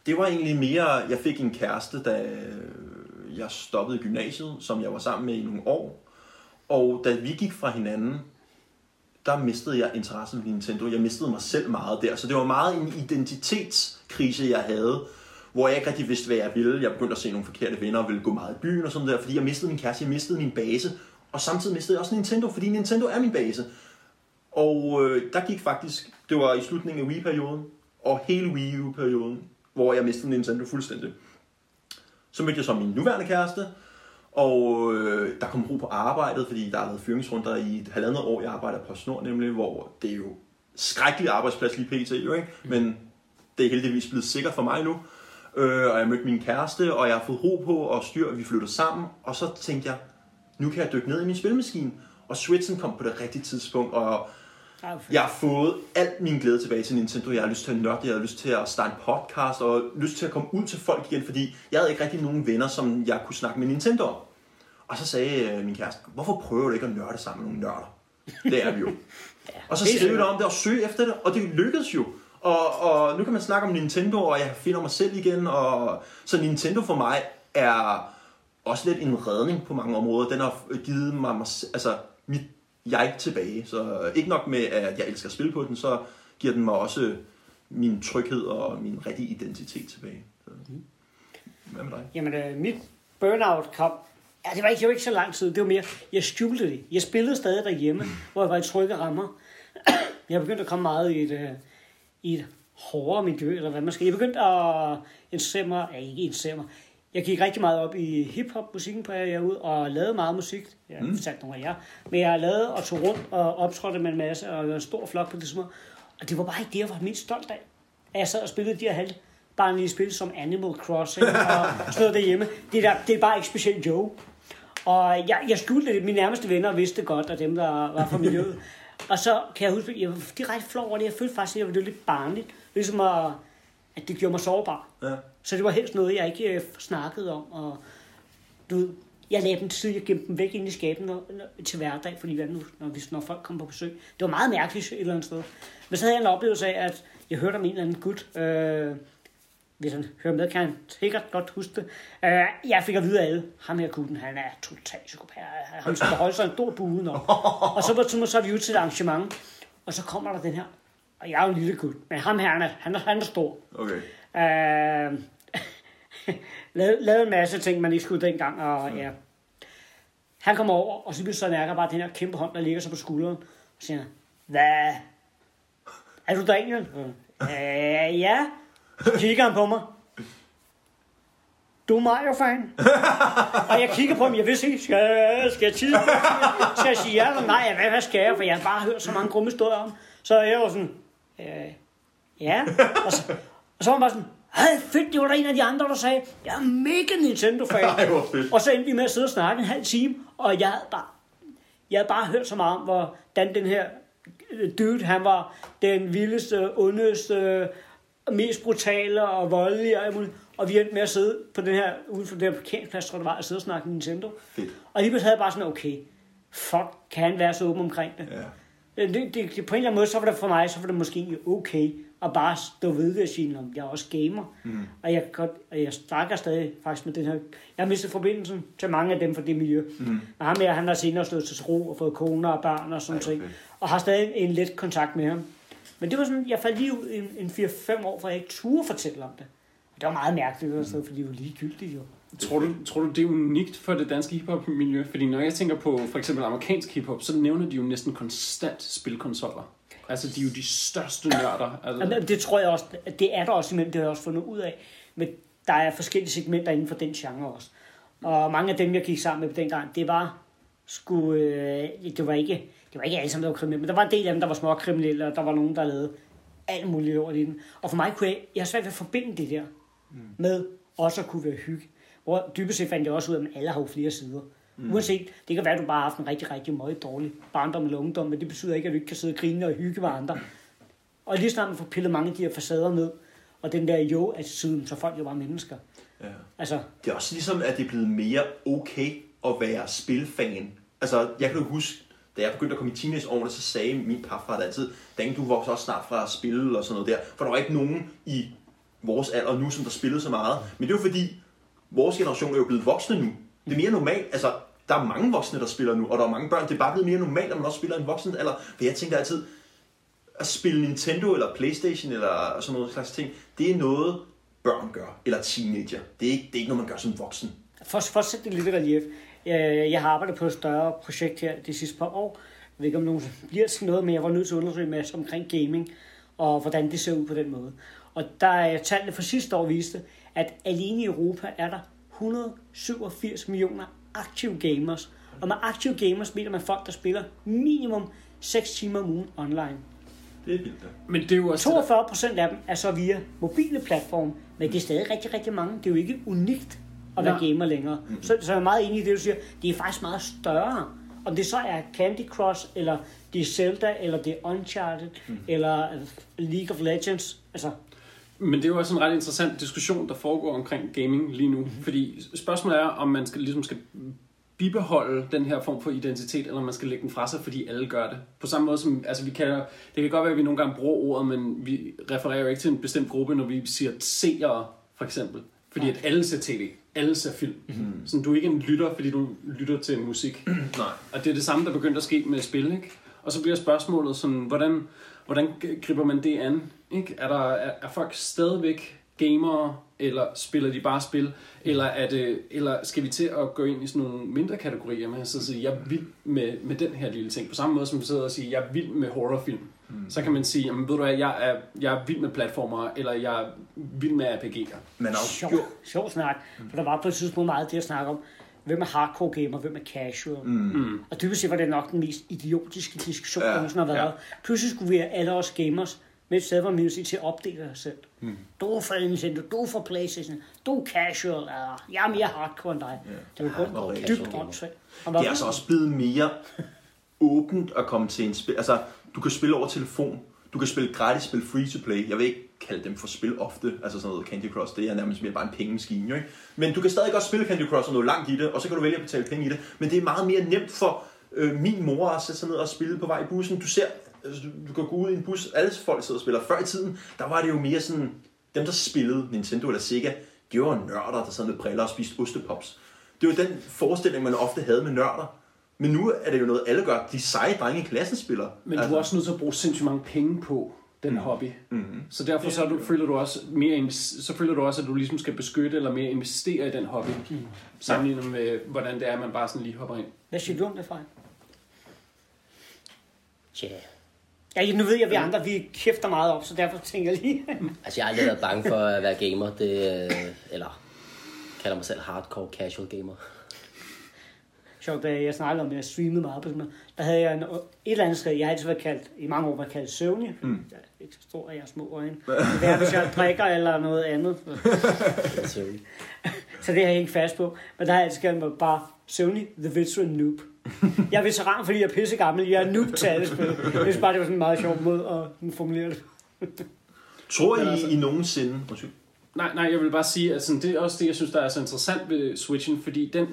Det var egentlig mere, jeg fik en kæreste, da øh, jeg stoppede i gymnasiet, som jeg var sammen med i nogle år. Og da vi gik fra hinanden, der mistede jeg interessen for Nintendo. Jeg mistede mig selv meget der. Så det var meget en identitetskrise, jeg havde, hvor jeg ikke rigtig vidste, hvad jeg ville. Jeg begyndte at se nogle forkerte venner og ville gå meget i byen og sådan der, fordi jeg mistede min kæreste, jeg mistede min base. Og samtidig mistede jeg også Nintendo, fordi Nintendo er min base. Og øh, der gik faktisk, det var i slutningen af Wii-perioden, og hele Wii U-perioden, hvor jeg mistede Nintendo fuldstændig. Så mødte jeg så min nuværende kæreste, og øh, der kom ro på arbejdet, fordi der har været fyringsrunder i et halvandet år. Jeg arbejder på Snor nemlig, hvor det er jo skrækkelig arbejdsplads lige pt. Jo, ikke? Men det er heldigvis blevet sikkert for mig nu. Øh, og jeg mødte min kæreste, og jeg har fået ro på og styr, og vi flyttede sammen. Og så tænkte jeg, nu kan jeg dykke ned i min spilmaskine. Og Switchen kom på det rigtige tidspunkt, og jeg har fået alt min glæde tilbage til Nintendo. Jeg har lyst til at nørde, jeg har lyst til at starte en podcast, og lyst til at komme ud til folk igen, fordi jeg havde ikke rigtig nogen venner, som jeg kunne snakke med Nintendo om. Og så sagde øh, min kæreste, hvorfor prøver du ikke at nørde sammen med nogle nørder? Det er vi jo. og så skrev jeg om det og søge efter det, og det lykkedes jo. Og, og nu kan man snakke om Nintendo, og jeg finder mig selv igen. Og, så Nintendo for mig er også lidt en redning på mange områder. Den har givet mig, altså, mit jeg tilbage. Så ikke nok med, at jeg elsker at spille på den, så giver den mig også min tryghed og min rigtige identitet tilbage. Så. Hvad med dig? Jamen, øh, mit burnout kom... Ja, det var ikke, det var ikke så lang tid. Det var mere, jeg skjulte det. Jeg spillede stadig derhjemme, hvor jeg var i trygge rammer. Jeg begyndte at komme meget i et, øh, i et hårdere miljø, eller hvad man skal. Jeg begyndte at interessere mig, ja, ikke interessere mig, jeg gik rigtig meget op i hiphop-musikken på jeg ud og lavede meget musik. Jeg har mm. fortalt nogle af jer. Men jeg lavede og tog rundt og optrådte med en masse, og en stor flok på det små. Og det var bare ikke det, jeg var mindst stolt af. At jeg sad og spillede de her halv barnlige spil som Animal Crossing og sådan noget derhjemme. Det, der, det er bare ikke specielt Joe. Og jeg, jeg skjulte det. Mine nærmeste venner vidste det godt, og dem, der var fra miljøet. og så kan jeg huske, jeg var direkte flov over det. Jeg følte faktisk, at jeg var lidt barnligt. Ligesom at, at det gjorde mig sårbar. Ja. Så det var helst noget, jeg ikke øh, snakkede om. Og, du ved, jeg lagde dem til jeg gemte dem væk ind i når, når, til hverdag, fordi hvad nu, når, hvis, når folk kom på besøg. Det var meget mærkeligt et eller andet sted. Men så havde jeg en oplevelse af, at jeg hørte om en eller anden gut, øh, hvis han hører med, kan han sikkert godt huske det. Øh, jeg fik at vide af alle, ham her gutten, han er totalt psykopat. Han skal holde sig en stor buden op. Og så var så vi ude til et arrangement, og så kommer der den her, og jeg er jo en lille gut, men ham her, han er, han er, han er stor. Okay. Øh, lavede, lavede en masse ting, man ikke skulle dengang, og ja. Han kommer over, og så bliver så nærker bare den her kæmpe hånd, der ligger så på skulderen, og siger, hvad? Er du Daniel? Øh, ja. Så kigger han på mig. Du er Mario-fan. og jeg kigger på ham, jeg vidste ikke, skal, skal jeg tige? Skal jeg sige ja eller nej? Hvad, hvad skal jeg? For jeg har bare hørt så mange grumme historier om. Så jeg var sådan, øh, ja. Og så, og så var han bare sådan, ej, fedt, det var der en af de andre, der sagde, jeg er mega Nintendo-fan. Og så endte vi med at sidde og snakke en halv time, og jeg havde bare, jeg havde bare hørt så meget om, hvordan den her dude, han var den vildeste, ondeste, mest brutale og voldelige og muligt. Og vi endte med at sidde på den her, ude for den her parkeringsplads, tror jeg det var, og sidde og snakke Nintendo. Fedt. Og lige pludselig havde jeg bare sådan, okay, fuck, kan han være så åben omkring det? Ja. Det, det, det, på en eller anden måde, så var det for mig, så var det måske okay at bare stå ved det og sige, at jeg er også gamer. Mm. Og jeg, godt, og jeg snakker stadig faktisk med den her... Jeg har mistet forbindelsen til mange af dem fra det miljø. Mm. Men ham her, han har senere slået til ro og fået koner og børn og sådan Ej, ting. okay. Og har stadig en let kontakt med ham. Men det var sådan, jeg faldt lige ud en, en 4-5 år, for jeg ikke turde fortælle om det. Og det var meget mærkeligt, mm. fordi det var ligegyldigt jo. Tror du, tror du, det er unikt for det danske hiphop-miljø? Fordi når jeg tænker på for eksempel amerikansk hiphop, så nævner de jo næsten konstant spilkonsoller. Altså, de er jo de største nørder. Altså, Jamen, det tror jeg også, det er der også imellem, det har jeg også fundet ud af. Men der er forskellige segmenter inden for den genre også. Og mange af dem, jeg gik sammen med dengang, det var sgu, øh, det var ikke, det var ikke alle sammen, der var kriminelle, men der var en del af dem, der var små kriminelle, og der var nogen, der lavede alt muligt lort i den. Og for mig kunne jeg, jeg har svært ved at forbinde det der mm. med også at kunne være hygge. Hvor dybest set fandt jeg også ud af, at alle har jo flere sider. Mm. Uanset, det kan være, at du bare har haft en rigtig, rigtig meget dårlig barndom eller ungdom, men det betyder ikke, at du ikke kan sidde og grine og hygge med andre. Og lige snart man får pillet mange af de her facader ned, og den der jo-attituden, så er folk jo bare mennesker. ja. Altså, Det er også ligesom, at det er blevet mere okay at være spilfan. Altså, jeg kan jo huske, da jeg begyndte at komme i teenageårene, så sagde min papfar altid, Daniel, du vokser også snart fra at spille og sådan noget der. For der var ikke nogen i vores alder nu, som der spillede så meget. Men det jo fordi, vores generation er jo blevet voksne nu. Det er mere normalt. Altså, der er mange voksne, der spiller nu, og der er mange børn. Det er bare blevet mere normalt, at man også spiller en voksen alder. For jeg tænker altid, at spille Nintendo eller Playstation eller sådan noget slags ting, det er noget, børn gør, eller teenager. Det er ikke, det er ikke noget, man gør som voksen. for, for at sætte det lidt i relief. Øh, jeg, har arbejdet på et større projekt her de sidste par år. Jeg ved ikke, om nogen bliver til noget, men jeg var nødt til at undersøge med omkring gaming, og hvordan det ser ud på den måde. Og der er tallene for sidste år viste, at alene i Europa er der 187 millioner aktive gamers. Og med aktive gamers mener man folk, der spiller minimum 6 timer om ugen online. Det er vildt, ja. men det er jo også... 42 procent af dem er så via mobile platforme, men det er stadig rigtig, rigtig mange. Det er jo ikke unikt at være Nej. gamer længere. Så, så jeg er meget enig i det, du siger. Det er faktisk meget større. Om det så er Candy Crush, eller det er Zelda, eller det er Uncharted, eller øh, League of Legends. Altså, Men det er jo også en ret interessant diskussion, der foregår omkring gaming lige nu. Mm-hmm. Fordi spørgsmålet er, om man skal, ligesom skal bibeholde den her form for identitet, eller om man skal lægge den fra sig, fordi alle gør det. På samme måde som, altså vi kalder, det kan godt være, at vi nogle gange bruger ordet, men vi refererer jo ikke til en bestemt gruppe, når vi siger seere, for eksempel. Fordi at alle ser tv, alle ser film. Mm-hmm. Så du er ikke en lytter, fordi du lytter til musik. Nej. Og det er det samme, der begyndte at ske med spil, ikke? Og så bliver spørgsmålet sådan, hvordan, hvordan griber man det an? Ikke? Er, der, er, er folk stadigvæk gamere, eller spiller de bare spil? Eller, er det, eller skal vi til at gå ind i sådan nogle mindre kategorier med at sige, jeg er vild med, med den her lille ting. På samme måde som vi sidder og siger, jeg er vild med horrorfilm. Mm. Så kan man sige, jamen, ved du hvad, jeg er, jeg er vild med platformer, eller jeg er vild med RPG'er. Men også, sjov, sjov snak. For der var på et tidspunkt meget det at snakke om, hvem er hardcore gamer, hvem er casual. Mm. Og dybest set var det nok den mest idiotiske diskussion, Ja, der nogensinde har været. Pludselig skulle vi alle os gamers med et sted, hvor man til at opdele os selv. Mm. Du er for Nintendo, du er for Playstation, du er casual, eller jeg er mere hardcore end dig. Det var kun rigtig dybt åndssvagt. det er altså også blevet mere åbent at komme til en spil. Altså, du kan spille over telefon. Du kan spille gratis spil free to play. Jeg vil ikke kalde dem for spil ofte. Altså sådan noget Candy Crush, det er nærmest mere bare en pengemaskine, jo ikke? Men du kan stadig godt spille Candy Crush og noget langt i det, og så kan du vælge at betale penge i det. Men det er meget mere nemt for øh, min mor at sætte sig ned og spille på vej i bussen. Du ser, altså, du, du kan gå ud i en bus, alle folk sidder og spiller. Før i tiden, der var det jo mere sådan, dem der spillede Nintendo eller Sega, de var nørder, der sad med briller og spiste ostepops. Det var den forestilling, man ofte havde med nørder. Men nu er det jo noget, alle gør. De seje drenge i klassen spiller. Men altså. du er også nødt til at bruge sindssygt mange penge på den mm. hobby. Mm-hmm. Så derfor så du, føler du også mere, så føler du også, at du ligesom skal beskytte eller mere investere i den hobby. Mm. Sammenlignet med, hvordan det er, at man bare sådan lige hopper ind. Hvad siger du om det, Frej? Tja, Ja, nu ved jeg, at vi andre vi kæfter meget op, så derfor tænker jeg lige... altså jeg har aldrig været bange for at være gamer. Det, øh, eller kalder mig selv hardcore casual gamer. Sjovt, da jeg snakkede om, at jeg streamede meget på sådan noget, der havde jeg en, et eller andet sted, jeg har altid været kaldt, i mange år været kaldt søvnig. Mm. Jeg er ikke så stor, at jeg har små øjne. Det er, hvis jeg drikker eller noget andet. Sorry. Så det har jeg ikke fast på. Men der har jeg altid kaldt mig bare søvnig, the virtual noob. Jeg er veteran, fordi jeg er pisse gammel. Jeg er noob til alle spil. Jeg synes bare, det var sådan en meget sjov måde at formulere det. Tror I, altså- I nogensinde... Undskyld. Nej, nej, jeg vil bare sige, at sådan, det er også det, jeg synes, der er så interessant ved Switchen, fordi den,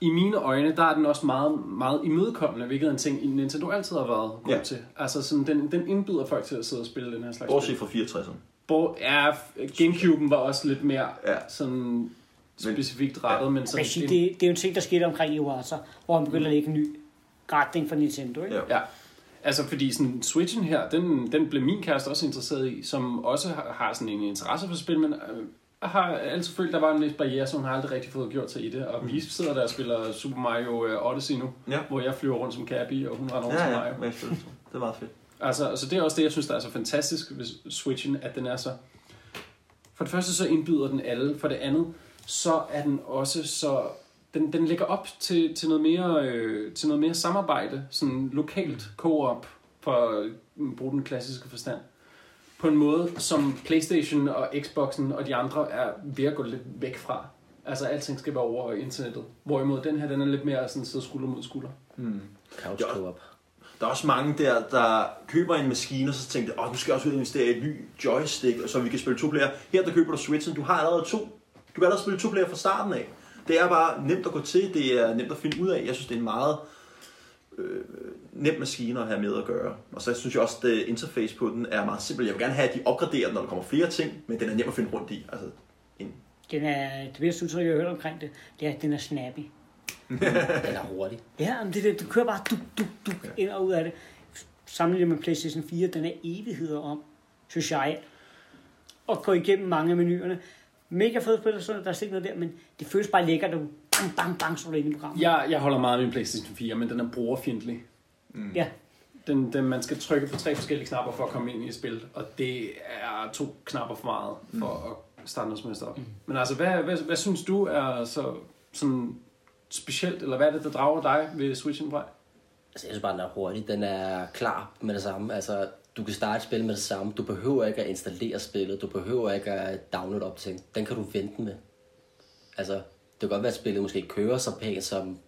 i mine øjne, der er den også meget, meget imødekommende, hvilket er en ting, Nintendo altid har været god Ja. til. Altså, sådan, den, den indbyder folk til at sidde og spille den her slags Bortset fra 64'eren. Hvor, ja, Gamecube'en var også lidt mere Ja. sådan specifikt rettet, men Man sådan, sige, det, det er jo en ting, der skete omkring Iwata, hvor han begyndte at lægge en ny retning for Nintendo. Ikke? Ja. Ja, altså fordi sådan, Switchen her, den, den blev min kæreste også interesseret i, som også har, har sådan en interesse for spil, men øh, har altid følt, der var en lidt barriere, så hun har aldrig rigtig fået gjort sig i det. Og vi sidder der og spiller Super Mario øh, Odyssey nu, Ja. hvor jeg flyver rundt som Cappy, og hun render rundt Ja, som Mario. ja. Det. det er meget fedt. Altså, altså det er også det, jeg synes, der er så fantastisk ved Switchen, at den er så... For det første så indbyder den alle, for det andet så er den også så... Den, den lægger op til, til, noget mere, øh, til noget mere samarbejde, sådan lokalt co-op, for at bruge den klassiske forstand. På en måde, som Playstation og Xboxen og de andre er ved at gå lidt væk fra. Altså alting skal være over internettet. Hvorimod den her, den er lidt mere sådan sidde skulder mod skulder. Couch Ja. co-op. Der er også mange der, der køber en maskine, og så tænker de, åh, nu skal jeg også ud og investere i et ny joystick, så vi kan spille to player. Her der køber du Switchen, du har allerede to. Du kan allerede spille to player fra starten af. Det er bare nemt at gå til, det er nemt at finde ud af. Jeg synes, det er en meget øh, nem maskine at have med at gøre. Og så synes jeg også, at interface på den er meget simpel. Jeg vil gerne have, at de opgraderer den, når der kommer flere ting, men den er nem at finde rundt i. Altså, en, Den er, det bedste udtryk, jeg har hørt omkring det, det er, at den er snappy. Den er hurtig. Ja, men det, det, du kører bare duk, duk, duk ind og ud af det. Sammenlignet med PlayStation 4, den er evigheder om, synes jeg, at gå igennem mange af menuerne. Mega fed spil, sådan, der er ikke noget der, men det føles bare lækkert, at du bang, bang, bang, så er du inde i programmet. Jeg, jeg holder meget af min Playstation 4, men den er brugerfjendtlig. Ja. Den, den, man skal trykke på tre forskellige knapper for at komme ind i et spil, og det er to knapper for meget for at starte noget som helst op. Men altså, hvad, hvad, hvad synes du er så sådan specielt, eller hvad er det, der drager dig ved Switchen Brej? Altså, jeg synes bare, den er hurtig. Den er klar med det samme. Altså, du kan starte et spil med det samme. Du behøver ikke at installere spillet. Du behøver ikke at downloade op ting. Den kan du vente med. Altså, det kan godt være, at spillet måske ikke kører så pænt, som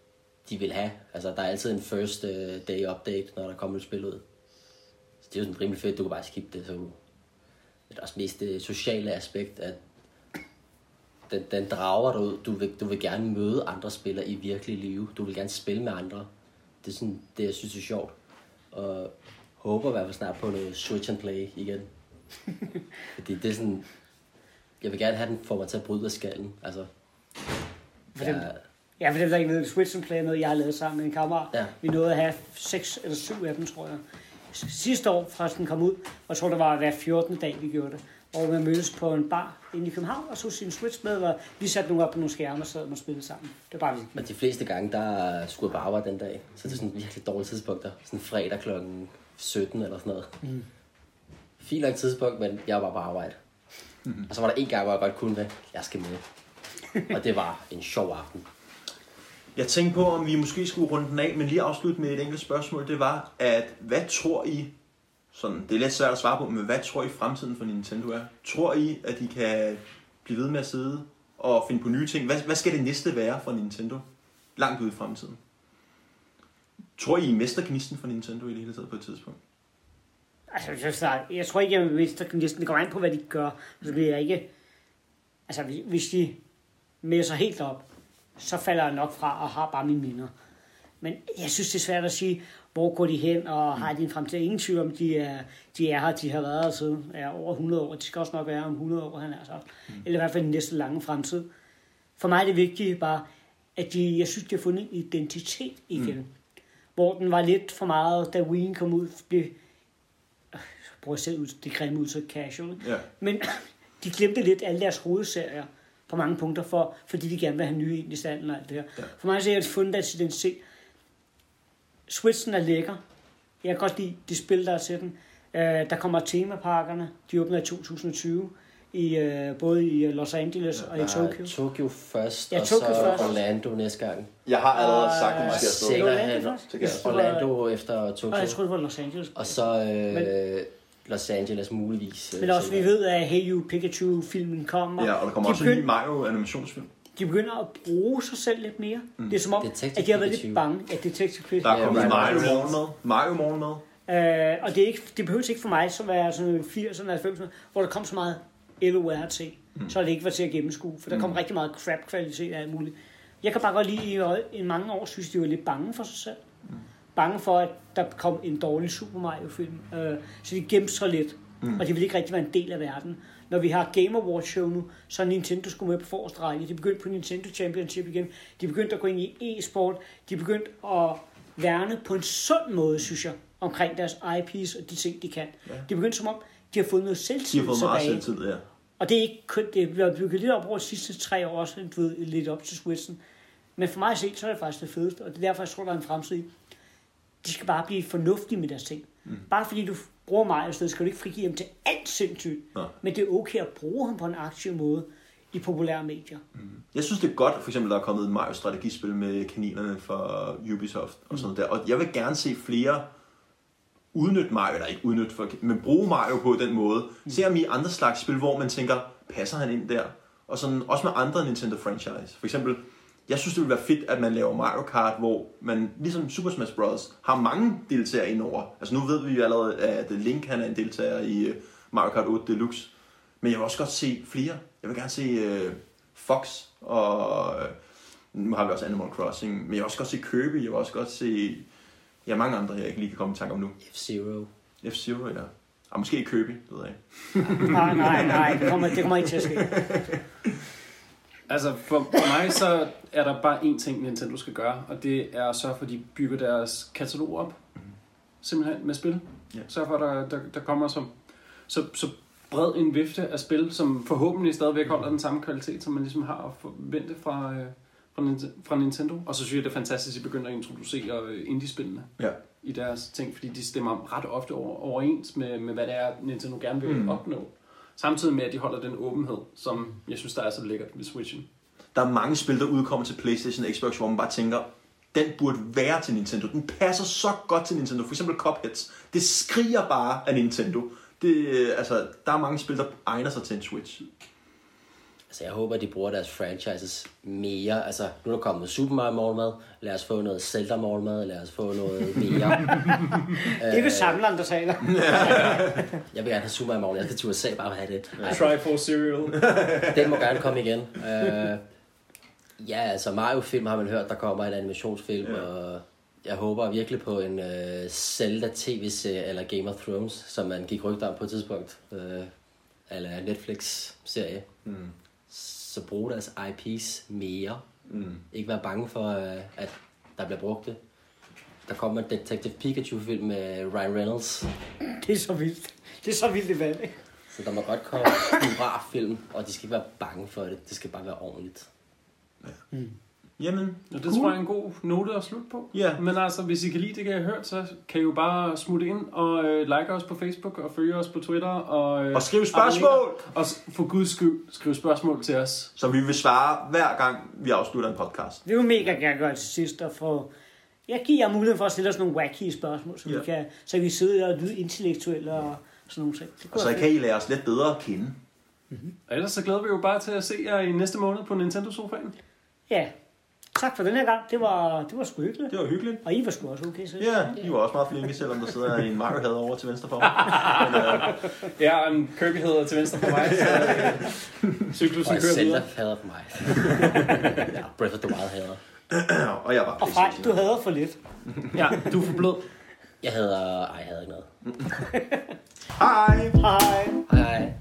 de vil have. Altså, der er altid en first uh, day update, når der kommer et spil ud. Så det er jo sådan rimelig fedt, du kan bare skippe det. Så det er også mest det sociale aspekt, at den, den drager dig ud. Du vil, du vil gerne møde andre spillere i virkelig liv. Du vil gerne spille med andre. Det er sådan, det jeg synes er sjovt. Og håber i hvert fald snart på noget Switch and Play igen. Fordi det er sådan... Jeg vil gerne have den for mig til at bryde af skallen. Altså, jeg, ja, for dem, der ikke ved, Switch and Play er noget, jeg har lavet sammen med en kammerat. Ja. Vi nåede at have seks eller syv af dem, tror jeg. Sidste år, fra den kom ud, og jeg tror, det var hver 14. dag, vi gjorde det. Og vi mødtes på en bar inde i København, og så sin Switch med, og vi satte nogle op på nogle skærme og sad og spillede sammen. Det var bare vildt. men de fleste gange, der skulle jeg på arbejde den dag. Så det er sådan virkelig dårlig tidspunkt. Sådan fredag klokken 17 eller sådan noget. Mm. Fint nok tidspunkt, men jeg var bare på arbejde. Mm. Og så var der en gang, hvor jeg godt kunne det. Jeg skal med. og det var en sjov aften. Jeg tænkte på, om vi måske skulle runde den af, men lige afslutte med et enkelt spørgsmål. Det var, at hvad tror I, sådan, det er lidt svært at svare på, men hvad tror I fremtiden for Nintendo er? Tror I, at de kan blive ved med at sidde og finde på nye ting? Hvad, hvad skal det næste være for Nintendo? Langt ude i fremtiden. Tror I, I mister gnisten for Nintendo i det hele taget på et tidspunkt? Altså, jeg, jeg tror ikke, jeg mister gnisten. Det går an på, hvad de gør. Altså, Så bliver jeg ikke... Altså, hvis- de de sig helt op, så falder jeg nok fra og har bare mine minder. Men jeg synes, det er svært at sige, hvor går de hen, og har de en fremtid? Ingen tvivl om, de er, de er her, de har været her siden er over 100 år. De skal også nok være om 100 år, han er så. Eller i hvert fald den næste lange fremtid. For mig er det vigtige bare, at de, jeg synes, de har fundet en identitet igen. Mm. Hvor den var lidt for meget, da Wien kom ud, blev bruger selv ud, det grimme ud til casual. Ja. Men de glemte lidt alle deres hovedserier på mange punkter, for, fordi de gerne vil have nye ind i standen og alt det her. Ja. Ja. For mig så har jeg fundet deres identitet. Switchen er lækker. Jeg kan godt lide de spil, der er til den. Uh, der kommer temaparkerne. De åbner i 2020. I, uh, både i øh, Los Angeles og i Tokyo. er Tokyo først, Ja, og Tokyo så først. Orlando næste gang. Jeg har allerede Og, sagt, at vi øh, skal sikkert Orlando? Det det Orlando efter Tokyo. Og jeg tror, det var Los Angeles. Og så øh, Los Angeles muligvis. øh, Men også, vi ved, at Hey You Pikachu-filmen kommer. Ja, og der kommer De også en ny begynd- Mario animationsfilm. de begynder at bruge sig selv lidt mere. Mm. Det er som om, Detective at de har været Pikachu. lidt bange. Ja, Detective Pikachu. Der er Ja, kommet Ryan Mario morgen med. Mario morgen med. Øh, og det, er ikke, det behøver ikke for mig så være sådan en 80'erne og 90'erne, hvor der kom så meget LOR til. Mm. Så har det ikke været til at gennemskue, for der kom rigtig meget crap-kvalitet af alt muligt. Jeg kan bare godt lide, at i mange år synes de var lidt bange for sig selv. Mm. Bange for, at der kom en dårlig Super Mario-film. Øh, så de gemte sig lidt, mm. og de ville ikke rigtig være en del af verden. Når vi har Game Awards show nu, så er Nintendo skulle med på forreste række. De begyndte på Nintendo Championship igen. De begyndte at gå ind i e-sport. De begyndte at værne på en sund måde, synes jeg, omkring deres IPs og de ting, de kan. Ja. De begyndte som om, de har fået noget De selvtid har fået meget tilbage. selvtid, ja. Og det er ikke kun, det er bygget lidt op over de sidste tre år også, du ved, lidt op til Switchen. Men for mig at se, så er det faktisk det fedeste, og det er derfor, jeg tror, der er en fremtid i. De skal bare blive fornuftige med deres ting. Mm. Bare fordi du bruger mig et sted, skal du ikke frigive dem til alt sindssygt. Nej. Men det er okay at bruge ham på en aktiv måde i populære medier. Jeg synes, det er godt, for eksempel, der er kommet et Mario-strategispil med kaninerne fra Ubisoft og sådan noget der. Og jeg vil gerne se flere udnytte Mario, eller ikke udnytte, for, men bruge Mario på den måde. Se om i andre slags spil, hvor man tænker, passer han ind der? Og sådan, også med andre Nintendo franchise. For eksempel, jeg synes, det ville være fedt, at man laver Mario Kart, hvor man, ligesom Super Smash Bros., har mange deltagere indover. Altså nu ved vi jo allerede, at Link han er en deltager i øh, Mario Kart 8 Deluxe. Men jeg vil også godt se flere. Jeg vil gerne se uh, Fox, og øh, nu har vi også Animal Crossing. Men jeg vil også godt se Kirby, jeg vil også godt se... Ja, mange andre, jeg ikke lige kan komme i tanke om nu. F-Zero. F-Zero, ja. Ah, måske Kirby, det ved jeg ikke. Nej, nej, nej, det kommer, det kommer ikke til at ske. Altså, for, for mig så er der bare én ting, Nintendo skal gøre, og det er at sørge for, at de bygger deres katalog op. Simpelthen med spil. Ja. Sørg for, at der, der, der kommer så, så, så bred en vifte af spil, som forhåbentlig stadigvæk holder den samme kvalitet, som man ligesom har at forvente fra, øh, fra, fra Nintendo. Og så synes jeg, det er fantastisk, at de begynder at introducere øh, indie-spillene Ja. i deres ting, fordi de stemmer ret ofte over, overens med, med, hvad det er, Nintendo gerne vil mm. opnå. Samtidig med, at de holder den åbenhed, som jeg synes, der er så lækkert ved Switchen. Der er mange spil, der udkommer til Playstation og Xbox, hvor man bare tænker, den burde være til Nintendo. Den passer så godt til Nintendo. For eksempel Cupheads. Det skriger bare af Nintendo. Det, øh, altså, der er mange spil, der egner sig til en Switch. Altså, jeg håber, de bruger deres franchises mere. Altså, nu er der kommet Super Mario morgenmad. Lad os få noget Zelda morgenmad. Lad os få noget mere. Det er ved samleren, der taler. Jeg vil gerne have Super Mario morgen. Jeg skal til USA bare have det. Try for cereal. Den må gerne komme igen. Uh, ja, altså Mario-film har man hørt, der kommer en animationsfilm, ja. og jeg håber virkelig på en uh, Zelda tv-serie eller Game of Thrones, som man gik rygter om på et tidspunkt. Uh, eller Netflix-serie. Mm. Så brug deres IPs mere. Mm. Ikke være bange for, uh, at der bliver brugt det. Der kommer en Detective Pikachu-film med Ryan Reynolds. Det er så vildt. Det er så vildt det valg, ikke? Så der må godt komme hurra film, og de skal ikke være bange for det. Det skal bare være ordentligt. Jamen, Ja, det tror jeg er en god note at slutte på. Ja. Men altså, hvis I kan lide det, kan I have hørt, så kan I jo bare smutte ind og øh, like os på Facebook og følge os på Twitter. Og, øh, Og skriv spørgsmål! Og for guds skyld, skriv spørgsmål til os. som vi vil svare hver gang, vi afslutter en podcast. Vi vil mega gerne gøre det til sidst, og få... Jeg giver jer mulighed for at stille os nogle wacky spørgsmål, så, Ja. vi kan, så vi sidder og lyde intellektuelle og sådan nogle ting. Det Og så kan I lære os lidt bedre at kende. Og ellers så glæder vi jo bare til at se jer i næste måned på Nintendo-sofaen. Ja. Tak for den her gang. Det var, det var sgu hyggeligt. Det var hyggeligt. Og I var sgu også okay, så. Ja, I var også meget flinke, selvom der sidder en Mario had over til venstre for mig. Men, øh, Ja, en Kirby hedder til venstre for mig, så øh, cyklusen Og kører Zelda videre. hader for mig. ja, Breath of the Wild hader. og jeg var Og Frank, du hader for lidt. Ja, du er for blød. Jeg hader... Ej, jeg hader ikke noget. Hej! Hej. Hej.